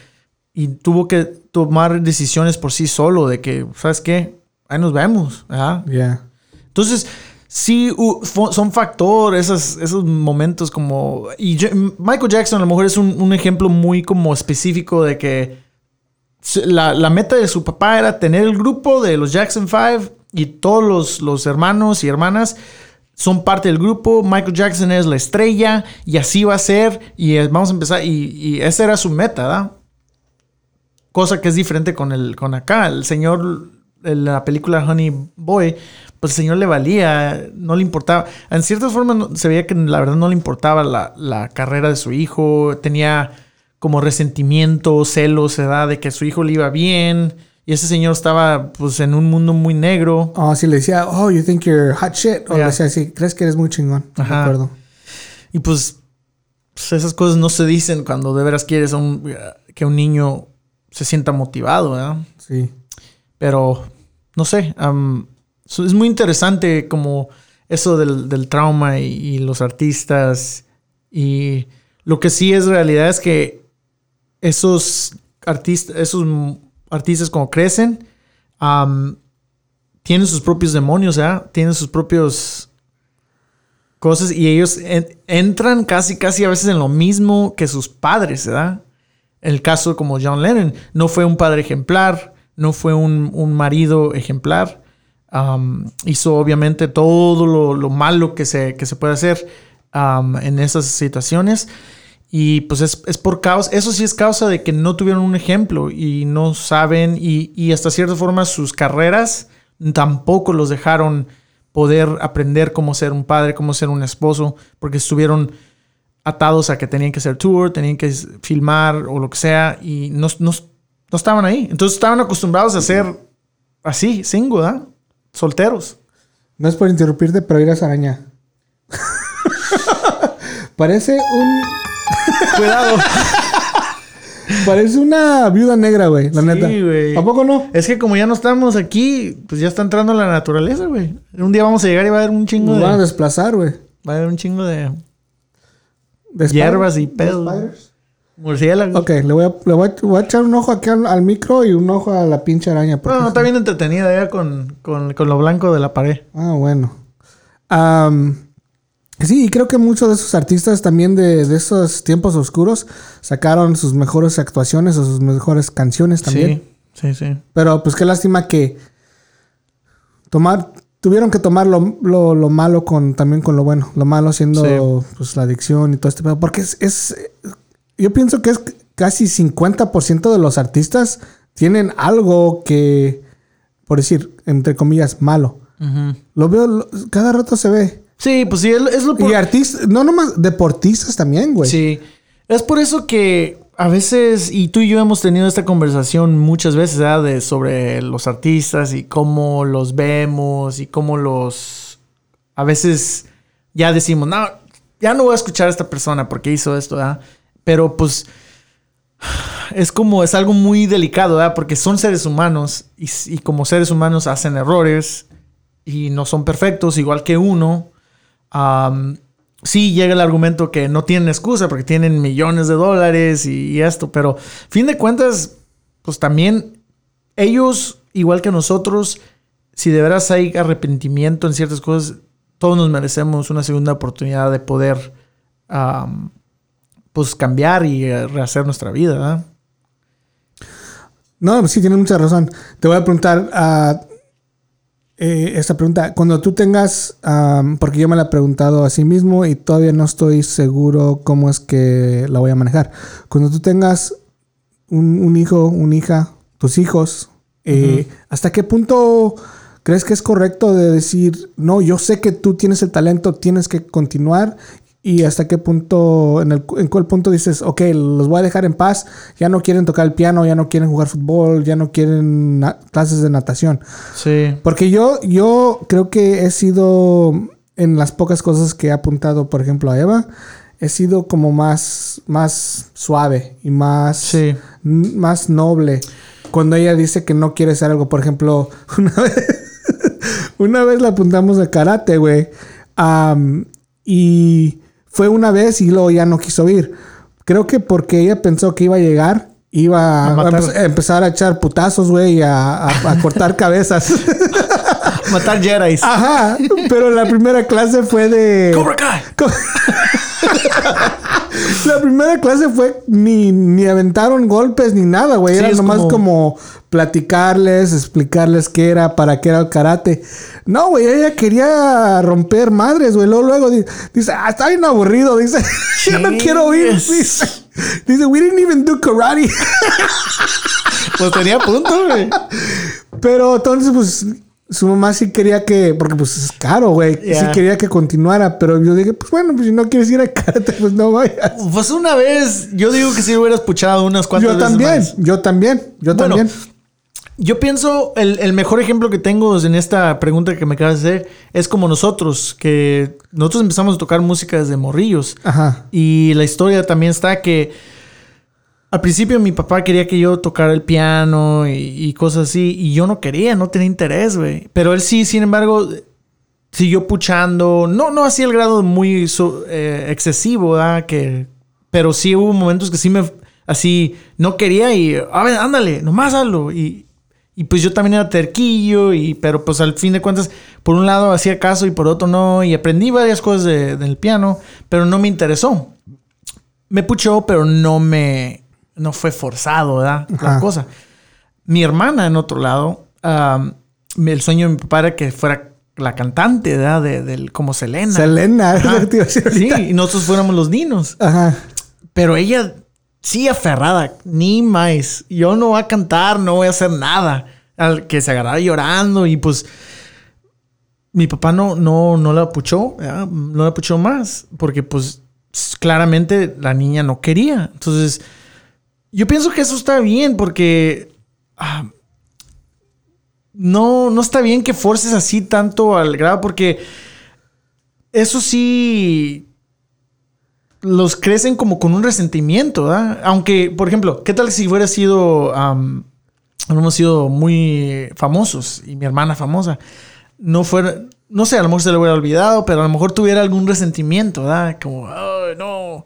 y tuvo que tomar decisiones por sí solo de que, ¿sabes qué? Ahí nos vemos, ¿verdad? Ya. Entonces, sí, son factores, esos, esos momentos como... Y Michael Jackson a lo mejor es un, un ejemplo muy como específico de que la, la meta de su papá era tener el grupo de los Jackson 5 y todos los, los hermanos y hermanas son parte del grupo. Michael Jackson es la estrella y así va a ser y eh, vamos a empezar. Y, y esa era su meta, ¿verdad? Cosa que es diferente con el con acá. El señor en la película Honey Boy, pues el señor le valía, no le importaba. En ciertas formas se veía que la verdad no le importaba la, la carrera de su hijo. Tenía como resentimiento, celos, edad de que su hijo le iba bien. Y ese señor estaba pues en un mundo muy negro. Oh, sí, le decía, oh, you think you're hot shit. O le Yeah. decía así, crees que eres muy chingón. Ajá. acuerdo. Y pues, pues, esas cosas no se dicen cuando de veras quieres a un- que un niño se sienta motivado, ¿verdad? Sí. Pero, no sé, es muy interesante como eso del, del trauma y, los artistas. Y lo que sí es realidad es que esos artistas, esos artistas como crecen, tienen sus propios demonios, ¿verdad? Tienen sus propios cosas y ellos en- entran casi, casi a veces en lo mismo que sus padres, ¿verdad? El caso como John Lennon, no fue un padre ejemplar, no fue un, un marido ejemplar, hizo obviamente todo lo, lo malo que se, que se puede hacer en esas situaciones. Y pues es, es por causa, eso sí es causa de que no tuvieron un ejemplo y no saben y, y hasta cierta forma sus carreras tampoco los dejaron poder aprender cómo ser un padre, cómo ser un esposo, porque estuvieron atados a que tenían que hacer tour, tenían que filmar o lo que sea y no, no, no estaban ahí. Entonces estaban acostumbrados a ser así, single, ¿verdad? Solteros. No es por interrumpirte, pero ir a. Parece un. Cuidado. Parece una viuda negra, güey. La Sí, neta. güey. ¿A poco no? Es que como ya no estamos aquí, pues ya está entrando la naturaleza, güey. Un día vamos a llegar y va a haber un chingo Nos de... van a desplazar, güey. Va a haber un chingo de De hierbas y pedos. Spiders. murciélagos. Ok, le voy, a, le voy, a, voy a echar un ojo aquí al, al micro y un ojo a la pinche araña. No, no, está bien entretenida ya con, con, con lo blanco de la pared. Ah, bueno. Sí, y creo que muchos de esos artistas también de, de esos tiempos oscuros sacaron sus mejores actuaciones o sus mejores canciones también. Sí, sí, sí. Pero pues qué lástima que tomar, tuvieron que tomar lo, lo- lo malo con también con lo bueno. Lo malo siendo pues la adicción y todo este pedo. Porque es, es- yo pienso que es casi 50% de los artistas tienen algo que, por decir, entre comillas, malo. Lo veo, lo- cada rato se ve. Sí, pues sí, es lo por- Y artistas, no nomás deportistas también, güey. Sí. Es por eso que a veces, y tú y yo hemos tenido esta conversación muchas veces, ¿verdad? De, sobre los artistas y cómo los vemos y cómo los... A veces ya decimos, no, ya no voy a escuchar a esta persona porque hizo esto, ¿verdad? Pero pues es como, es algo muy delicado, ¿verdad? Porque son seres humanos y, y como seres humanos hacen errores y no son perfectos, igual que uno. Am, sí llega el argumento que no tienen excusa porque tienen millones de dólares y, y esto, pero fin de cuentas, pues también ellos, igual que nosotros, si de veras hay arrepentimiento en ciertas cosas, todos nos merecemos una segunda oportunidad de poder, am, pues cambiar y eh, rehacer nuestra vida, ¿verdad? No, pues sí, tienes mucha razón. Te voy a preguntar ah, eh, esta pregunta. Cuando tú tengas, porque yo me la he preguntado a sí mismo y todavía no estoy seguro cómo es que la voy a manejar. Cuando tú tengas un, un hijo, una hija, tus hijos, eh, ¿hasta qué punto crees que es correcto de decir, no, yo sé que tú tienes el talento, tienes que continuar? Y hasta qué punto, en, el, en cuál punto dices, ok, los voy a dejar en paz, ya no quieren tocar el piano, ya no quieren jugar fútbol, ya no quieren clases de natación. Sí. Porque yo, yo creo que he sido, en las pocas cosas que he apuntado, por ejemplo, a Eva, he sido como más, más suave y más, Sí. más noble. Cuando ella dice que no quiere hacer algo, por ejemplo, una vez, una vez la apuntamos a karate, güey. Am, y fue una vez y luego ya no quiso ir. Creo que porque ella pensó que iba a llegar, iba A empezar a echar putazos, güey, a, a- a cortar cabezas. Matar Jedi. Ajá, pero la primera clase fue de... Cobra Kai. Co- La primera clase fue ni, ni aventaron golpes ni nada, güey. Sí, era nomás como- como... platicarles, explicarles qué era, para qué era el karate. No, güey, ella quería romper madres, güey. Luego, luego di- dice, ah, está bien aburrido. Dice, yo no quiero ir. Dice, dice, we didn't even do karate. Pues tenía punto, güey. Pero entonces, pues, su mamá sí quería que, porque pues es caro, güey. Sí quería que continuara, pero yo dije, pues bueno, pues si no quieres ir a karate, pues no vayas. Pues una vez, yo digo que si hubieras puchado unas cuantas Yo veces también, más. yo también, yo Bueno, también. Yo pienso, el, el mejor ejemplo que tengo en esta pregunta que me acabas de hacer es como nosotros, que nosotros empezamos a tocar música desde morrillos. Ajá. Y la historia también está que al principio mi papá quería que yo tocara el piano y, cosas así, y yo no quería, no tenía interés, güey. Pero él sí, sin embargo, siguió puchando, no, no así el grado muy eh, excesivo, ¿verdad? Que, pero sí hubo momentos que sí me, así, no quería y, a ver, ándale, nomás hazlo. Y, Y pues yo también era terquillo, y, pero pues al fin de cuentas, por un lado hacía caso y por otro no, y aprendí varias cosas del piano, pero no me interesó. Me puchó, pero no me, no fue forzado, ¿verdad? La cosa. Mi hermana, en otro lado, el sueño de mi papá era que fuera la cantante, ¿verdad? De, del, como Selena. Selena, Sí, y nosotros fuéramos los ninos. Ajá. Pero ella sí aferrada, ni más. Yo no voy a cantar, no voy a hacer nada. Al que se agarraba llorando y pues mi papá no, no, no la apuchó, no la apuchó más, porque pues claramente la niña no quería. Entonces, yo pienso que eso está bien porque ah, no, no está bien que forces así tanto al grado porque eso sí los crecen como con un resentimiento, ¿verdad? Aunque, por ejemplo, ¿qué tal si hubiera sido, um, hemos sido muy famosos y mi hermana famosa, no fuera, no sé, a lo mejor se le hubiera olvidado, pero a lo mejor tuviera algún resentimiento, ¿verdad? Como, ay, no.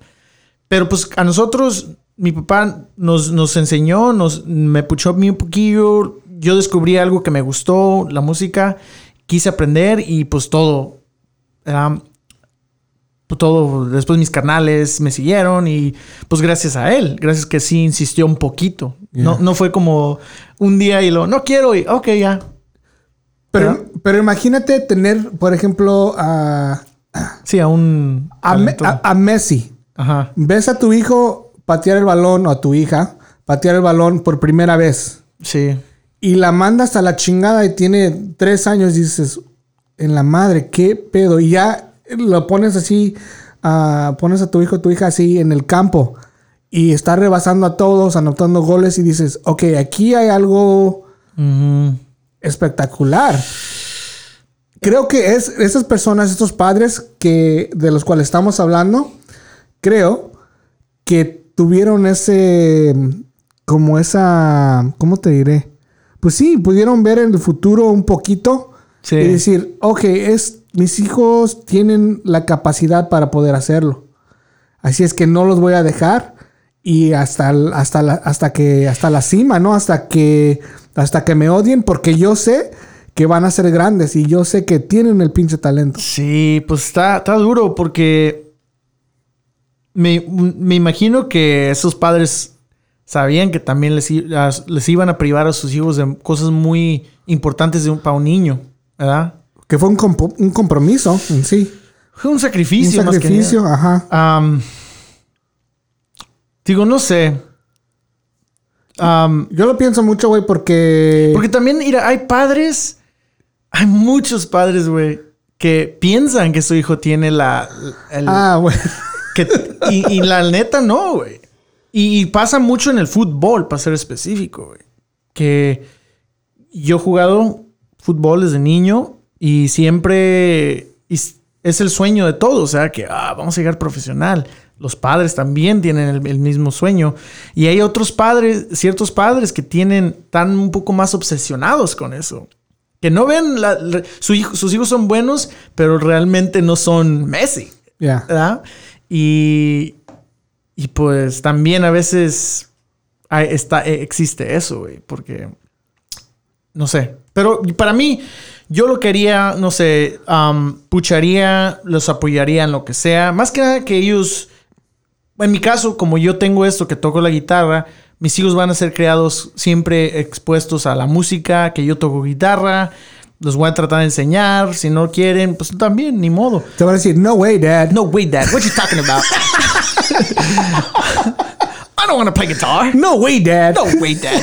Pero pues a nosotros, mi papá nos, nos enseñó, nos, me puchó a mí un poquillo, yo descubrí algo que me gustó, la música, quise aprender y pues todo. Pues, todo, después mis carnales me siguieron y pues gracias a él, gracias que sí insistió un poquito. No, no fue como un día y lo, no quiero y, ok, ya. Pero, pero imagínate tener, por ejemplo, a... Sí, a un... A, Messi. Ajá. Ves a tu hijo patear el balón o a tu hija patear el balón por primera vez. Sí. Y la mandas a la chingada y tiene tres años y dices, en la madre, qué pedo. Y ya lo pones así, uh, pones a tu hijo o tu hija así en el campo y está rebasando a todos, anotando goles y dices, ok, aquí hay algo espectacular. Creo que es esas personas, estos padres que de los cuales estamos hablando, creo que tuvieron ese, como esa, ¿cómo te diré? Pues sí, pudieron ver en el futuro un poquito y decir, ok, es mis hijos tienen la capacidad para poder hacerlo. Así es que no los voy a dejar y hasta, hasta, hasta, que, hasta la cima, ¿no? Hasta que, hasta que me odien porque yo sé que van a ser grandes y yo sé que tienen el pinche talento. Sí, pues está, está duro porque me, me, imagino que esos padres sabían que también les, les, iban a privar a sus hijos de cosas muy importantes de un, para un niño, ¿verdad? Que fue un, compromiso en sí. Fue un sacrificio. Un sacrificio, ajá. digo, no sé. Yo lo pienso mucho, güey, porque... Porque también, mira, hay padres, hay muchos padres, güey, que piensan que su hijo tiene la... ah, güey. Y, la neta no, güey. Y, pasa mucho en el fútbol, para ser específico, güey. Que yo he jugado fútbol desde niño y siempre es el sueño de todos, o sea, que ah, vamos a llegar profesional. Los padres también tienen el, mismo sueño. Y hay otros padres, ciertos padres que tienen, tan un poco más obsesionados con eso. Que no ven, sus hijos son buenos, pero realmente no son Messi. ¿verdad? Y, y pues también a veces está, existe eso, güey, porque, no sé. Pero para mí, yo lo quería, no sé, pucharía, los apoyaría en lo que sea. Más que nada que ellos, en mi caso, como yo tengo esto, que toco la guitarra, mis hijos van a ser creados siempre expuestos a la música, que yo toco guitarra. Los voy a tratar de enseñar. Si no quieren, pues también, ni modo. Te van a decir, no way, dad. No way, dad. What you talking about? I don't want to play guitar. No way, dad. No way, dad.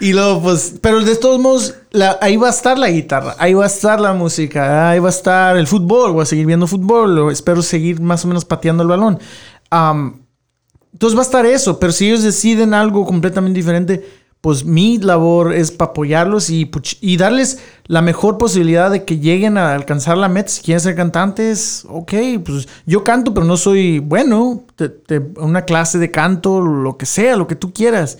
Y luego, pues, pero de todos modos, ahí va a estar la guitarra, ahí va a estar la música, ahí va a estar el fútbol, voy a seguir viendo fútbol, espero seguir más o menos pateando el balón. entonces va a estar eso, pero si ellos deciden algo completamente diferente, pues mi labor es para apoyarlos y, y, darles la mejor posibilidad de que lleguen a alcanzar la meta. Si quieren ser cantantes, ok, pues yo canto, pero no soy bueno. una clase de canto, lo que sea, lo que tú quieras.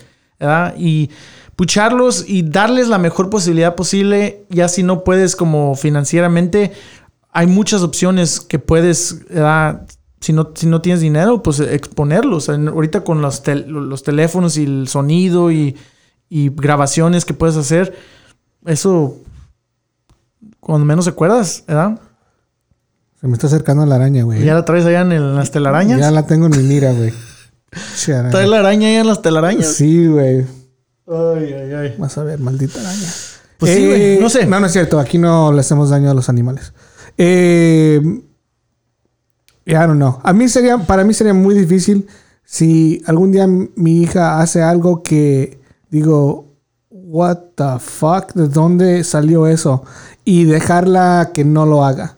Y pucharlos y darles la mejor posibilidad posible, ya si no puedes como financieramente, hay muchas opciones que puedes si no, si no tienes dinero, pues exponerlos. ahorita con los, los teléfonos y el sonido y, y grabaciones que puedes hacer, eso, cuando menos te acuerdas, ¿verdad? Se me está acercando la araña, güey. ¿Ya la traes allá en, las telarañas? Ya la tengo en mi mira, güey. ¿Traes la araña allá en las telarañas? Sí, güey. Ay, ay, ay. Vas a ver, maldita araña. Pues sí, güey. Eh, no sé. No, no es cierto. Aquí no le hacemos daño a los animales. Eh, ya no, no. A mí sería, para mí sería muy difícil si algún día mi hija hace algo que digo, what the fuck, ¿de dónde salió eso? Y dejarla que no lo haga.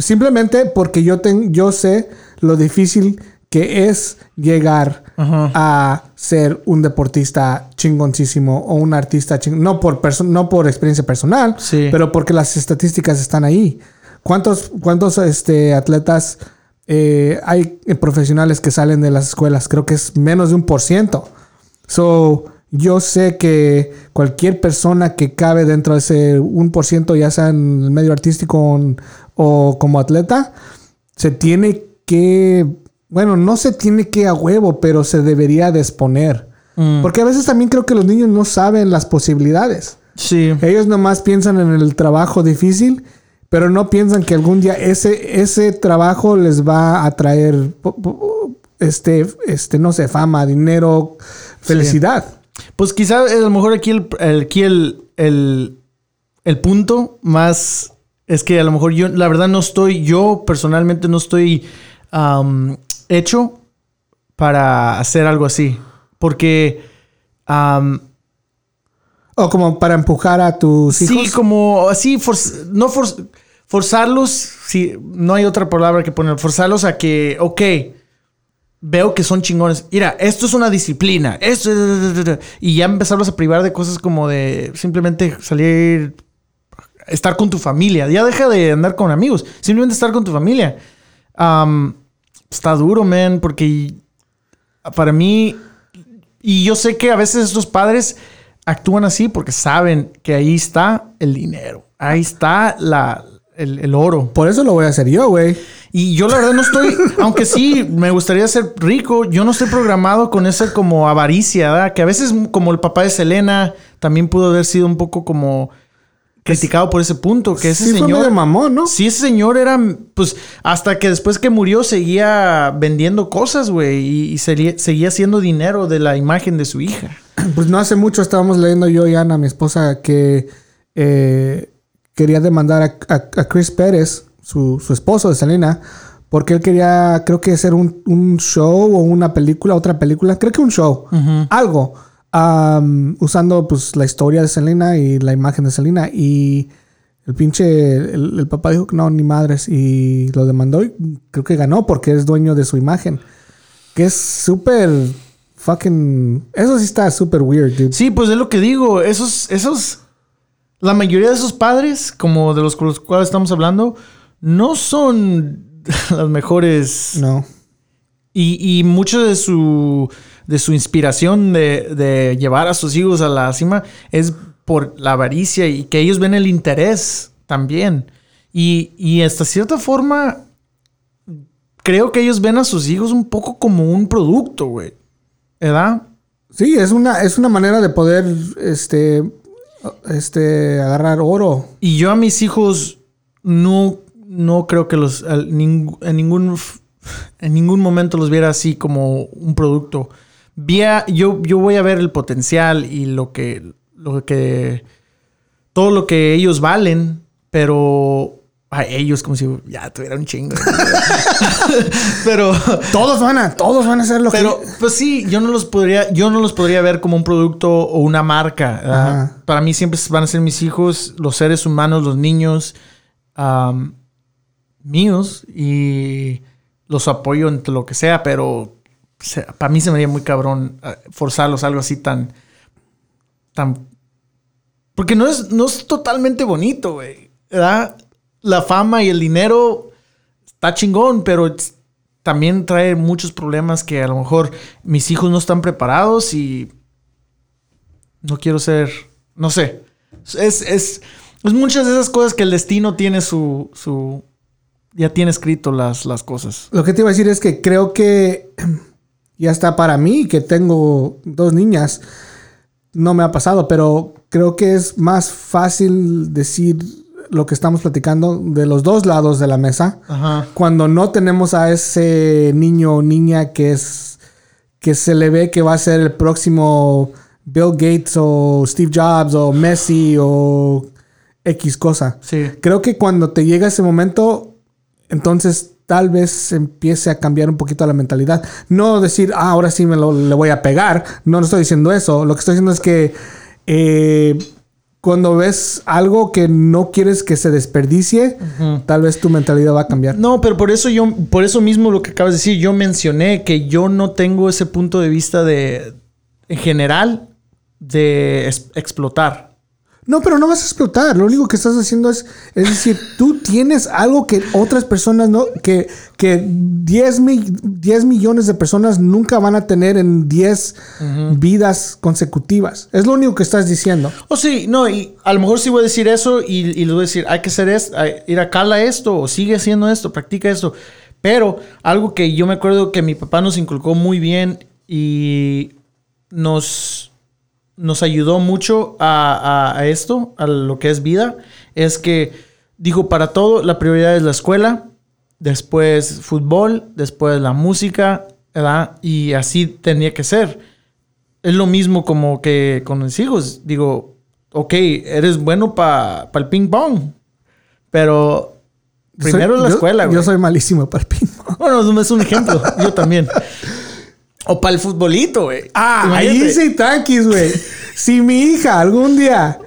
simplemente porque yo, yo sé lo difícil que es llegar a ser un deportista chingoncísimo o un artista chingón. No por, no por experiencia personal, pero porque las estadísticas están ahí. ¿Cuántos, cuántos este, atletas eh, hay profesionales que salen de las escuelas? Creo que es menos de un por ciento. So, yo sé que cualquier persona que cabe dentro de ese un por ciento, ya sea en el medio artístico o como atleta, se tiene que bueno, no se tiene que a huevo, pero se debería de exponer. Mm. Porque a veces también creo que los niños no saben las posibilidades. Sí. Ellos nomás piensan en el trabajo difícil, pero no piensan que algún día ese, ese trabajo les va a traer, este, este, no sé, fama, dinero, felicidad. Pues quizá a lo mejor aquí el, aquí el, el, el punto más es que a lo mejor yo, la verdad no estoy, yo personalmente no estoy hecho para hacer algo así. Porque... o como para empujar a tus hijos. Sí, como así, no forzarlos, sí, no hay otra palabra que poner, forzarlos a que, ok, veo que son chingones. Mira, esto es una disciplina, esto y ya empezarlos a privar de cosas como de simplemente salir, estar con tu familia. Ya deja de andar con amigos, simplemente estar con tu familia. Está duro, man, porque para mí, y yo sé que a veces estos padres actúan así porque saben que ahí está el dinero, ahí está la, el, oro. Por eso lo voy a hacer yo, güey. Y yo la verdad no estoy, aunque sí me gustaría ser rico, yo no estoy programado con esa como avaricia, ¿verdad? Que a veces como el papá de Selena también pudo haber sido un poco como criticado por ese punto, que ese señor... de mamón, ¿no? Sí, ese señor era, pues, hasta que después que murió seguía vendiendo cosas, güey, y, seguía haciendo dinero de la imagen de su hija. Pues no hace mucho estábamos leyendo yo y Ana, mi esposa, que eh, quería demandar a, Chris Pérez, su, esposo de Selena, porque él quería, creo que hacer un, show o una película, otra película, creo que un show, algo usando pues la historia de Selena y la imagen de Selena y el pinche, el, papá dijo que no, ni madres y lo demandó y creo que ganó porque es dueño de su imagen. Que es súper fucking... Eso sí está súper weird, dude. Sí, pues es lo que digo. Esos, esos... La mayoría de esos padres, como de los, los cuales estamos hablando, no son las mejores... No. Y, y mucho de su de su inspiración de, llevar a sus hijos a la cima es por la avaricia y que ellos ven el interés también. Y, y hasta cierta forma, creo que ellos ven a sus hijos un poco como un producto, güey. ¿Verdad? Sí, es una, es una manera de poder este, este, agarrar oro. Y yo a mis hijos no, no creo que los en ningún en ningún momento los viera así como un producto yo, yo voy a ver el potencial y lo que, lo que, todo lo que ellos valen, pero a ellos como si ya tuvieran un chingo. pero todos van a, todos van a hacer lo pero, pues sí, yo no los podría, yo no los podría ver como un producto o una marca. Para mí siempre van a ser mis hijos, los seres humanos, los niños míos y los apoyo en lo que sea, pero para mí se me haría muy cabrón eh, forzarlos a algo así tan. tan. Porque no es, no es totalmente bonito, güey. ¿Verdad? La fama y el dinero está chingón, pero también trae muchos problemas que a lo mejor mis hijos no están preparados y. No quiero ser. No sé. Es, es, es muchas de esas cosas que el destino tiene su. su ya tiene escrito las, las cosas. Lo que te iba a decir es que creo que ya está para mí, que tengo dos niñas, no me ha pasado, pero creo que es más fácil decir lo que estamos platicando de los dos lados de la mesa Ajá. cuando no tenemos a ese niño o niña que es que se le ve que va a ser el próximo Bill Gates o Steve Jobs o Messi o X cosa. Sí. Creo que cuando te llega ese momento, entonces tal vez empiece a cambiar un poquito la mentalidad. No decir, ah, ahora sí me lo, le voy a pegar. No, no estoy diciendo eso. Lo que estoy diciendo es que eh, cuando ves algo que no quieres que se desperdicie, tal vez tu mentalidad va a cambiar. No, pero por eso yo, por eso mismo lo que acabas de decir, yo mencioné que yo no tengo ese punto de vista de, en general, de explotar. No, pero no vas a explotar. Lo único que estás haciendo es, es decir, tú tienes algo que otras personas no, que, que 10, mi- 10 millones de personas nunca van a tener en 10 vidas consecutivas. Es lo único que estás diciendo. O sí, no, y a lo mejor sí voy a decir eso y, y les voy a decir, hay que hacer esto, ir a cala esto, o sigue haciendo esto, practica esto. Pero algo que yo me acuerdo que mi papá nos inculcó muy bien y nos, nos ayudó mucho a, a- a esto, a lo que es vida, es que dijo, para todo, la prioridad es la escuela, después fútbol, después la música, ¿verdad? Y así tenía que ser. Es lo mismo como que con mis hijos. Digo, ok, eres bueno para el ping pong, pero primero Soy- la yo- escuela, güey. Yo soy malísimo para el ping pong. Bueno, es un ejemplo. Yo también. O para el futbolito, güey. Ah, ahí sí, tranquis, güey. si mi hija algún día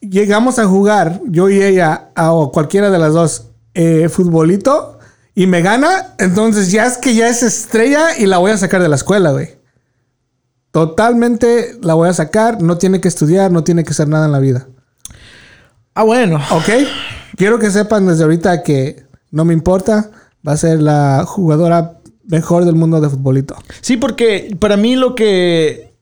llegamos a jugar, yo y ella, o cualquiera de las dos, eh, futbolito, y me gana, entonces ya es que ya es estrella y la voy a sacar de la escuela, güey. Totalmente la voy a sacar, no tiene que estudiar, no tiene que hacer nada en la vida. Ah, bueno. ¿Ok? Quiero que sepan desde ahorita que no me importa, va a ser la jugadora mejor del mundo de futbolito. Sí, porque para mí lo que...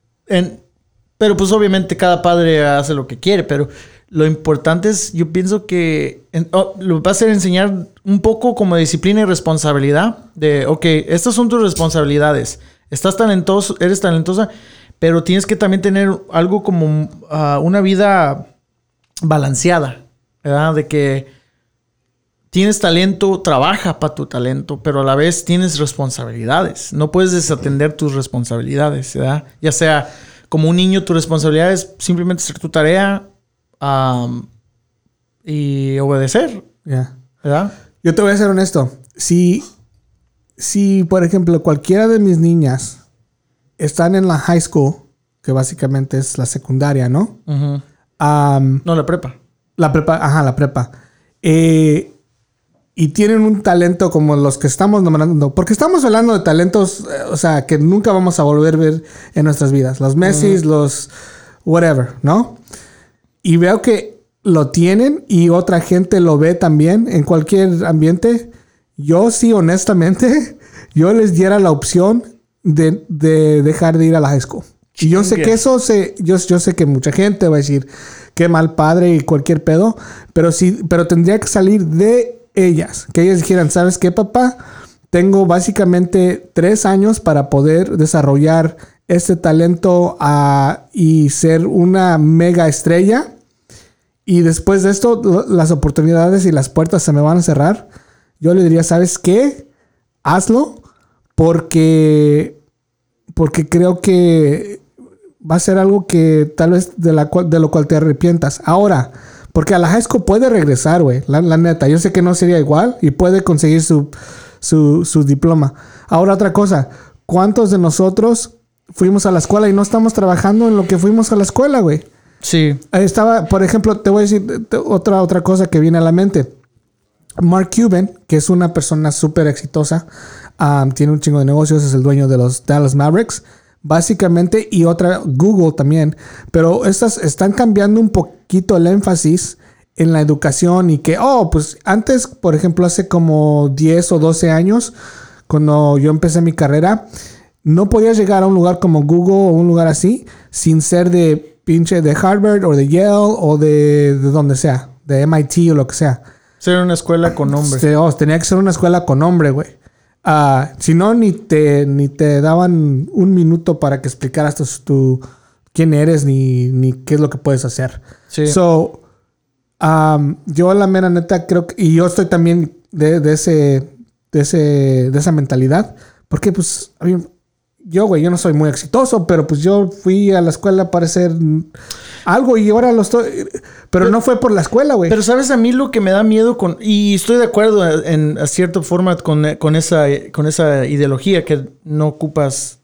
pero pues obviamente cada padre hace lo que quiere, pero lo importante es, yo pienso que en- oh, lo va a hacer enseñar un poco como disciplina y responsabilidad. De, ok, estas son tus responsabilidades. Estás talentoso, eres talentosa, pero tienes que también tener algo como ah, una vida balanceada, ¿verdad? De que tienes talento, trabaja para tu talento, pero a la vez tienes responsabilidades. No puedes desatender tus responsabilidades, ¿verdad? Ya sea como un niño, tu responsabilidad es simplemente hacer tu tarea y obedecer, Ya. ¿verdad? Yo te voy a ser honesto. Si, si, por ejemplo, cualquiera de mis niñas están en la high school, que básicamente es la secundaria, ¿no? No, la prepa. la prepa, ajá, la prepa. Eh, y tienen un talento como los que estamos nombrando, porque estamos hablando de talentos, eh, o sea, que nunca vamos a volver a ver en nuestras vidas. Los Messi, los whatever, ¿no? Y veo que lo tienen y otra gente lo ve también en cualquier ambiente. Yo sí, honestamente, yo les diera la opción de, de dejar de ir a la high school. Y yo sé que eso se, yo, yo sé que mucha gente va a decir qué mal padre y cualquier pedo, pero sí, pero tendría que salir de ellas, que ellas dijeran, ¿sabes qué, papá? Tengo básicamente tres años para poder desarrollar este talento ah, y ser una mega estrella. Y después de esto, las oportunidades y las puertas se me van a cerrar. Yo le diría, ¿sabes qué? Hazlo porque, porque creo que va a ser algo que tal vez de, de lo cual te arrepientas. Ahora, porque a la high school puede regresar, güey. La, la neta, yo sé que no sería igual y puede conseguir su, su, su diploma. Ahora, otra cosa. ¿Cuántos de nosotros fuimos a la escuela y no estamos trabajando en lo que fuimos a la escuela, güey? Sí. Estaba, por ejemplo, te voy a decir otra, otra cosa que viene a la mente. Mark Cuban, que es una persona súper exitosa, um, tiene un chingo de negocios, es el dueño de los Dallas Mavericks, básicamente, y otra, Google también. Pero estas están cambiando un poquito el énfasis en la educación y que, oh, pues antes, por ejemplo, hace como 10 o 12 años, cuando yo empecé mi carrera, no podías llegar a un lugar como Google o un lugar así sin ser de pinche de Harvard o de Yale o de, de donde sea, de MIT o lo que sea. Ser una escuela con nombre. Este, oh, tenía que ser una escuela con nombre, güey. Ah, si no, ni te, ni te daban un minuto para que explicaras tu, tu- quién eres ni, ni qué es lo que puedes hacer. Sí. So, um, yo la mera neta creo que... Y yo estoy también de, de ese, de, ese, de esa mentalidad. Porque, pues, a mí- yo, güey, yo no soy muy exitoso, pero pues yo fui a la escuela para hacer algo y ahora lo estoy... Pero, no fue por la escuela, güey. Pero sabes a mí lo que me da miedo con y estoy de acuerdo en a cierta forma con, con esa con esa ideología que no ocupas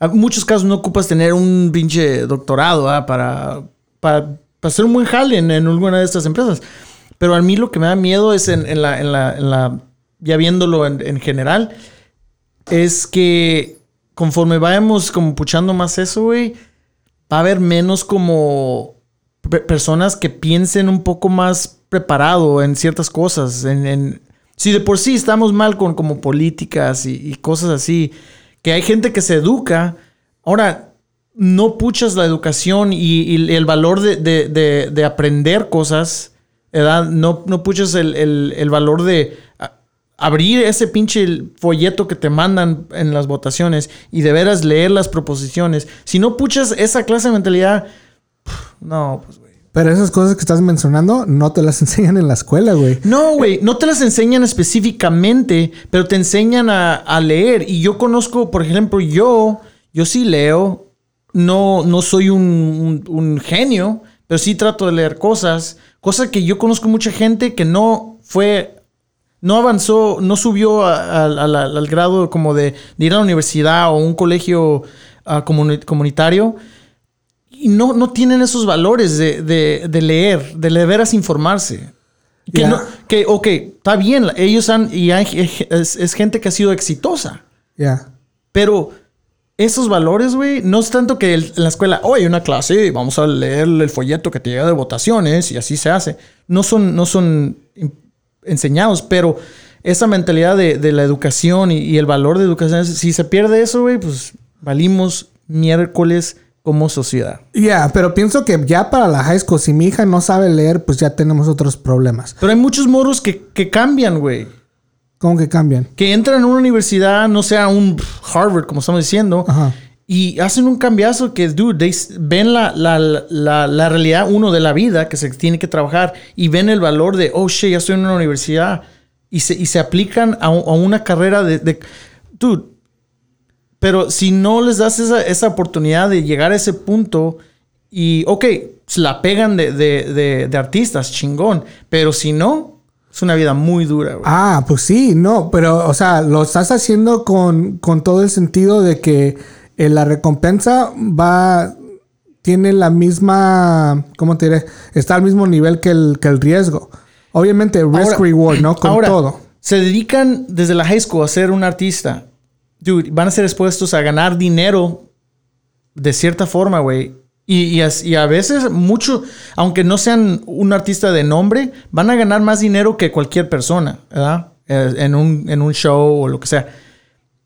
en muchos casos no ocupas tener un pinche doctorado ¿ah? para, para para hacer un buen jale en, en alguna de estas empresas. Pero a mí lo que me da miedo es en, en la, en la la ya viéndolo en general es que conforme vayamos como puchando más eso, güey, va a haber menos como pe- personas que piensen un poco más preparado en ciertas cosas. En, si de por sí estamos mal con como políticas y, cosas así, que hay gente que se educa, ahora no puchas la educación y, el valor de, de- de- de aprender cosas, ¿verdad? No, no puchas el, el- valor de a- abrir ese pinche folleto que te mandan en las votaciones y de veras leer las proposiciones. Si no puchas esa clase de mentalidad, no, pues, güey. Pero esas cosas que estás mencionando no te las enseñan en la escuela, güey. No, güey, no te las enseñan específicamente, pero te enseñan a, a leer. Y yo conozco, por ejemplo, yo, yo sí leo. No, no soy un, un- un genio, pero sí trato de leer cosas. Cosa que yo conozco mucha gente que no fue, no avanzó, no subió a- a- al grado como de, de ir a la universidad o un colegio ah, comuni- comunitario y no, no tienen esos valores de, de- de leer, de de veras informarse. Que, Ya. no- que, ok, está bien, ellos han, y hay- es, es gente que ha sido exitosa, Ya. pero esos valores, güey, no es tanto que el- en la escuela, hoy hay una clase y vamos a leer el folleto que te llega de votaciones y así se hace. No son, no son enseñados, pero esa mentalidad de, de la educación y, y el valor de educación, si se pierde eso, güey, pues valimos miércoles como sociedad. Ya, pero pienso que ya para la high school, si mi hija no sabe leer, pues ya tenemos otros problemas. Pero hay muchos morros que, que cambian, güey. ¿Cómo que cambian? Que entran a una universidad, no sea un Harvard, como estamos diciendo, Ajá. Y hacen un cambiazo que, dude, they ven la, la, la, la realidad, uno, de la vida, que se tiene que trabajar, y ven el valor de, oh, shit, ya estoy en una universidad, y se, y se aplican a, a una carrera de, de- Dude, pero si no les das esa, esa oportunidad de llegar a ese punto, y, ok, la pegan de, de, de, de artistas, chingón, pero si no, es una vida muy dura, güey. Ah, pues sí, no, pero, o sea, lo estás haciendo con, con todo el sentido de que eh, la recompensa va, tiene la misma, ¿cómo te diré? Está al mismo nivel que el, que el riesgo. Obviamente, risk Ahora- reward, ¿no? Con ahora, todo. Se dedican desde la high school a ser un artista. Dude, van a ser expuestos a ganar dinero de cierta forma, güey. Y, y as- y a veces mucho, aunque no sean un artista de nombre, van a ganar más dinero que cualquier persona, ¿verdad? Eh, En un, en un show o lo que sea.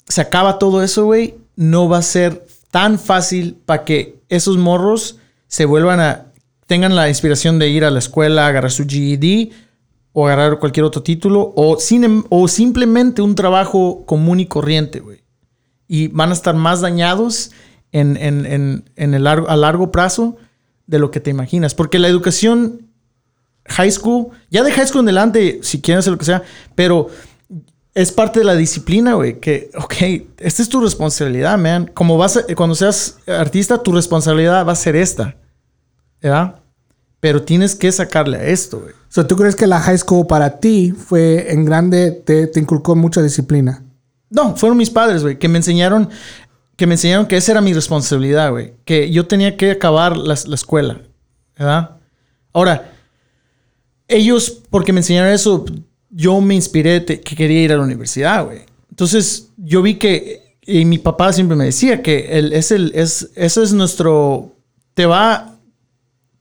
Se acaba todo eso, güey. No va a ser tan fácil para que esos morros se vuelvan a... tengan la inspiración de ir a la escuela, agarrar su GED o agarrar cualquier otro título o, sin, em- o simplemente un trabajo común y corriente, güey. Y van a estar más dañados en, en- en- en el largo, a largo plazo de lo que te imaginas. Porque la educación high school, ya de high school en adelante, si quieren hacer lo que sea, pero es parte de la disciplina, güey. Que, ok, esta es tu responsabilidad, man. Como vas a- cuando seas artista, tu responsabilidad va a ser esta, ¿verdad? Pero tienes que sacarle a esto, güey. So, ¿Tú crees que la high school para ti fue en grande, te, te inculcó mucha disciplina? No, fueron mis padres, güey, que me enseñaron que me enseñaron que esa era mi responsabilidad, güey, que yo tenía que acabar la, la escuela, ¿verdad? Ahora, ellos, porque me enseñaron eso, yo me inspiré que quería ir a la universidad, güey. Entonces, yo vi que, y mi papá siempre me decía que el, es el, es, eso es nuestro, te va,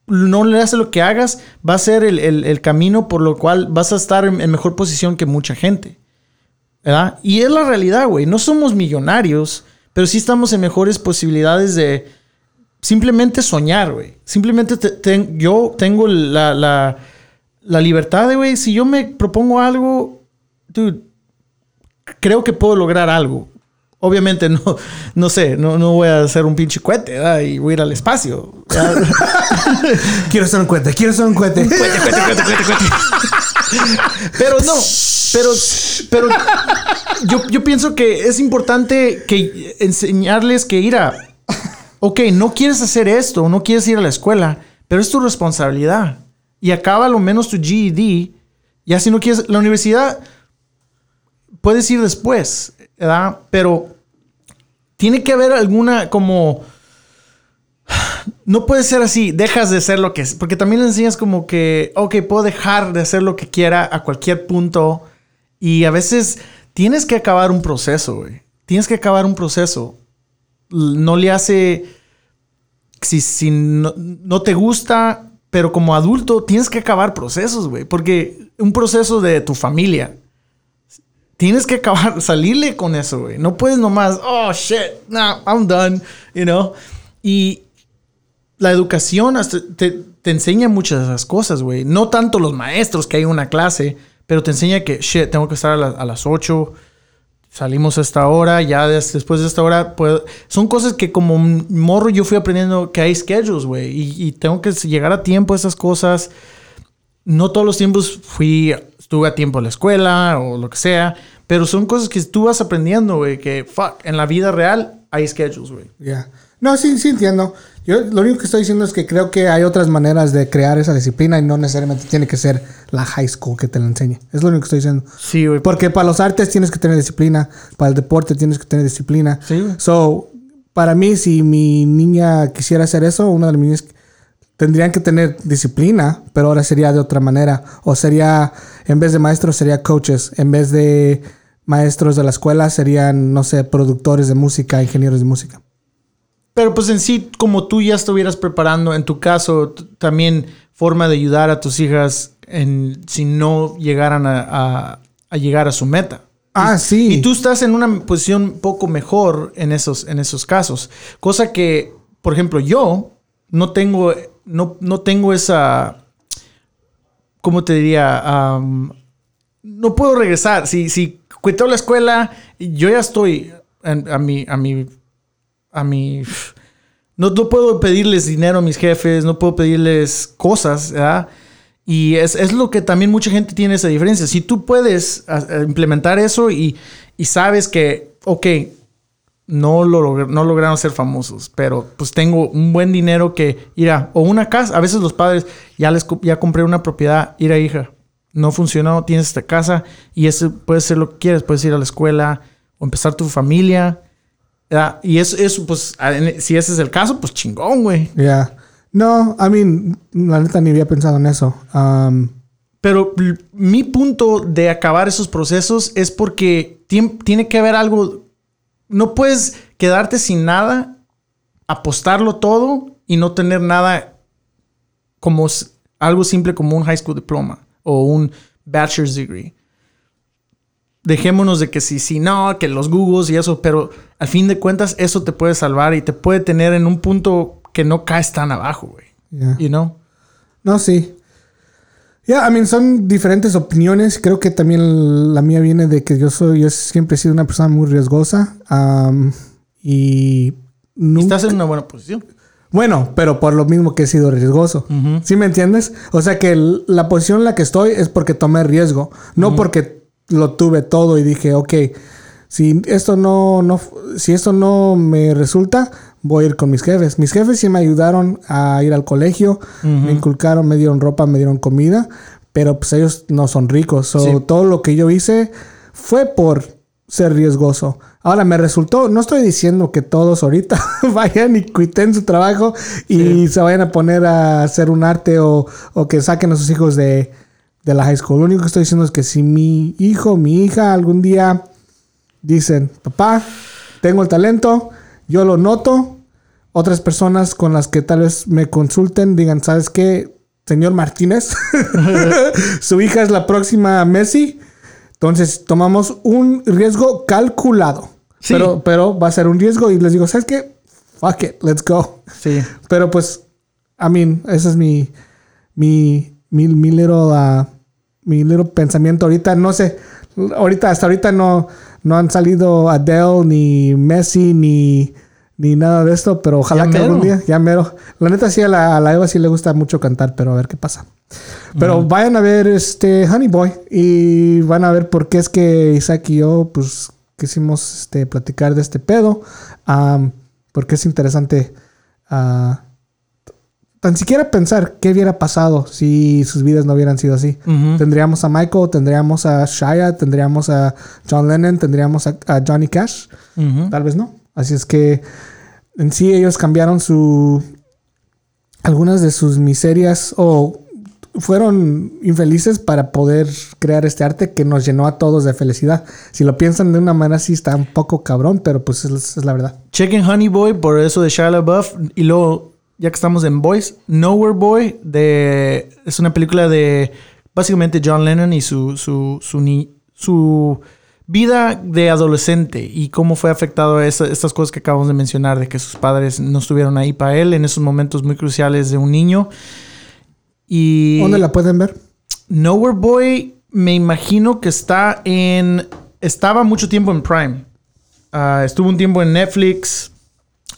no le hace lo que hagas, va a ser el, el- el camino por lo cual vas a estar en, mejor posición que mucha gente. ¿verdad? Y es la realidad, güey. No somos millonarios, pero sí estamos en mejores posibilidades de simplemente soñar, güey. Simplemente yo tengo la, la libertad, de, güey, si yo me propongo algo, dude, creo que puedo lograr algo. Obviamente no, no sé, no, no voy a hacer un pinche cohete ¿verdad? y voy a ir al espacio. quiero hacer un cohete, quiero hacer un cohete. Cuete, cuete, cuete, cuete, cuete. Pero no, pero, pero yo, yo pienso que es importante que enseñarles que ir a, ok, no quieres hacer esto, no quieres ir a la escuela, pero es tu responsabilidad. Y acaba lo menos tu GED. Ya si no quieres, la universidad puedes ir después, ¿verdad? Pero tiene que haber alguna como... No puede ser así, dejas de ser lo que es. Porque también le enseñas como que, ok, puedo dejar de hacer lo que quiera a cualquier punto. Y a veces tienes que acabar un proceso. Tienes que acabar un proceso. No le hace... Si, si no te gusta, pero como adulto tienes que acabar procesos, güey. Porque un proceso de tu familia, tienes que acabar, salirle con eso, güey. No puedes nomás, oh shit, nah, I'm done, you know. Y la educación te, te enseña muchas de esas cosas, güey. No tanto los maestros que hay una clase, pero te enseña que, shit, tengo que estar a, a las 8, salimos a esta hora, ya des- después de esta hora, puedo... Son cosas que como morro yo fui aprendiendo que hay schedules, güey. Y, y tengo que llegar a tiempo a esas cosas. No todos los tiempos fui, estuve a tiempo en la escuela o lo que sea, pero son cosas que tú vas aprendiendo, güey, que, fuck, en la vida real hay schedules, güey. Ya. No, sí, sí entiendo. Yo lo único que estoy diciendo es que creo que hay otras maneras de crear esa disciplina y no necesariamente tiene que ser la high school que te la enseñe. Es lo único que estoy diciendo. Sí, güey. Porque para los artes tienes que tener disciplina, para el deporte tienes que tener disciplina. Sí, güey. So, para mí, si mi niña quisiera hacer eso, una de las niñas tendrían que tener disciplina, pero ahora sería de otra manera. O sería, en vez de maestros, sería coaches. En vez de maestros de la escuela, serían, no sé, productores de música, ingenieros de música. Pero pues en sí, como tú ya estuvieras preparando, en tu caso, también forma de ayudar a tus hijas en, si no llegaran a, a- a llegar a su meta. Ah, sí. Y tú estás en una posición poco mejor en esos, en esos casos. Cosa que, por ejemplo, yo no tengo, no, no tengo esa, ¿cómo te diría? No puedo regresar. Si, si quitó la escuela, yo ya estoy en- a mi, a mi, a mi... No, no puedo pedirles dinero a mis jefes, no puedo pedirles cosas, ¿verdad? Y es, es lo que también mucha gente tiene esa diferencia. Si tú puedes implementar eso y, y sabes que, ok, no, lo, no lograron ser famosos, pero pues tengo un buen dinero que ir a, o una casa, a veces los padres, ya les ya compré una propiedad, ir a hija, no funcionó, tienes esta casa y eso puede ser lo que quieres, puedes ir a la escuela o empezar tu familia. ¿Verdad? Y eso, eso, pues, si ese es el caso, pues chingón, güey. Ya. No, I mean, la neta ni había pensado en eso. Um, Pero mi punto de acabar esos procesos es porque tien- tiene que haber algo. No puedes quedarte sin nada, apostarlo todo y no tener nada como algo simple como un high school diploma o un bachelor's degree. Dejémonos de que si, si no, que los Googles y eso, pero al fin de cuentas eso te puede salvar y te puede tener en un punto que no caes tan abajo, güey. ya. You know? No, sí. Ya, I mean, son diferentes opiniones. Creo que también la mía viene de que yo soy, yo siempre he sido una persona muy riesgosa. um, y nunca, estás en una buena posición. Bueno, pero por lo mismo que he sido riesgoso. ¿Sí me entiendes? O sea que la posición en la que estoy es porque tomé riesgo, no porque lo tuve todo y dije, ok, si esto no, no, si esto no me resulta, voy a ir con mis jefes. Mis jefes sí me ayudaron a ir al colegio, me inculcaron, me dieron ropa, me dieron comida, pero pues ellos no son ricos. So, Sí. Todo lo que yo hice fue por ser riesgoso. Ahora me resultó, no estoy diciendo que todos ahorita vayan y quiten su trabajo y se vayan a poner a hacer un arte o, o que saquen a sus hijos de, de la high school. Lo único que estoy diciendo es que si mi hijo, mi hija algún día dicen, papá, tengo el talento, yo lo noto, otras personas con las que tal vez me consulten digan, ¿sabes qué? Señor Martínez, su hija es la próxima Messi. Entonces tomamos un riesgo calculado. Sí. Pero, pero va a ser un riesgo y les digo, ¿sabes qué? Fuck it, let's go. Sí. Pero pues, I mean, esa es mi, mi, mi, mi little, uh, mi little pensamiento ahorita. No sé, ahorita, hasta ahorita no, no han salido Adele, ni Messi, ni, ni nada de esto, pero ojalá Ya que algún mero. día, ya mero. La neta sí, a la, a la Eva sí le gusta mucho cantar, pero a ver qué pasa. Pero vayan a ver este Honey Boy y van a ver por qué es que Isaac y yo, pues, quisimos este, platicar de este pedo. Am, porque es interesante ah, tan siquiera pensar qué hubiera pasado si sus vidas no hubieran sido así. Tendríamos a Michael, tendríamos a Shia, tendríamos a John Lennon, tendríamos a, a Johnny Cash. Tal vez no. Así es que en sí ellos cambiaron su algunas de sus miserias o fueron infelices para poder crear este arte que nos llenó a todos de felicidad. Si lo piensan de una manera así está un poco cabrón, pero pues es, es la verdad. Chequen Honey Boy por eso de Shia LaBeouf. Y luego, ya que estamos en Boys, Nowhere Boy de, es una película de básicamente John Lennon y su, su, su, ni- su vida de adolescente y cómo fue afectado a estas cosas que acabamos de mencionar, de que sus padres no estuvieron ahí para él en esos momentos muy cruciales de un niño. Y ¿Dónde la pueden ver? Nowhere Boy, me imagino que está en. Estaba mucho tiempo en Prime. Ah, estuvo un tiempo en Netflix.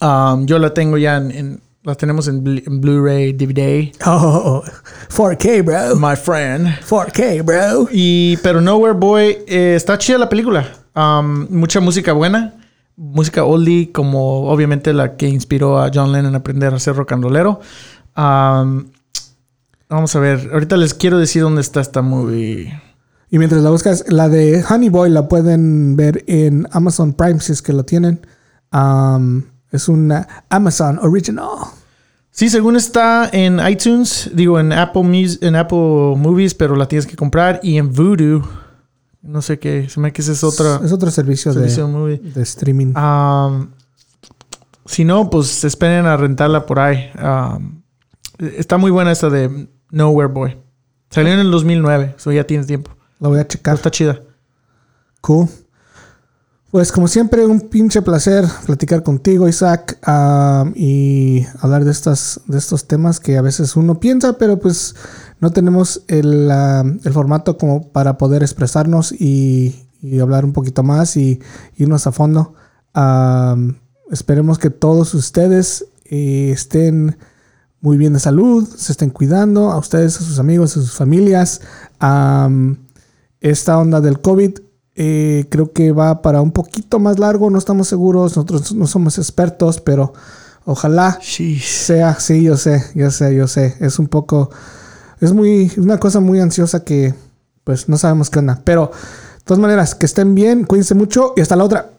Um, yo la tengo ya en. en- la tenemos en Blu-ray, DVD. Oh, 4K, bro. My friend. 4K, bro. Y, pero Nowhere Boy, eh, está chida la película. Um, mucha música buena. Música oldie, como obviamente la que inspiró a John Lennon a aprender a ser rock and rollero. Um, vamos a ver. Ahorita les quiero decir dónde está esta movie. Y mientras la buscas, la de Honey Boy la pueden ver en Amazon Prime si es que lo tienen. Um, es una Amazon Original. Sí, según está en iTunes, digo en Apple, Mus- en Apple Movies, pero la tienes que comprar. Y en Vudu, no sé qué, se me que ese es otro Es otro servicio, servicio de, de movie. de streaming. Um, si no, pues esperen a rentarla por ahí. Um, está muy buena esta de Nowhere Boy. Salió en el 2009, eso ya tienes tiempo. La voy a checar. está chida. Cool. Pues como siempre, un pinche placer platicar contigo, Isaac, y hablar de, estas, de estos temas que a veces uno piensa, pero pues no tenemos el, el formato como para poder expresarnos y, y hablar un poquito más y irnos a fondo. Um, esperemos que todos ustedes eh, estén muy bien de salud, se estén cuidando, a ustedes, a sus amigos, a sus familias. Um, esta onda del COVID eh, creo que va para un poquito más largo, no estamos seguros, nosotros no somos expertos, pero ojalá sea, sí, yo sé, yo sé, yo sé, es un poco, es muy, una cosa muy ansiosa que pues no sabemos qué onda, pero de todas maneras, que estén bien, cuídense mucho y hasta la otra.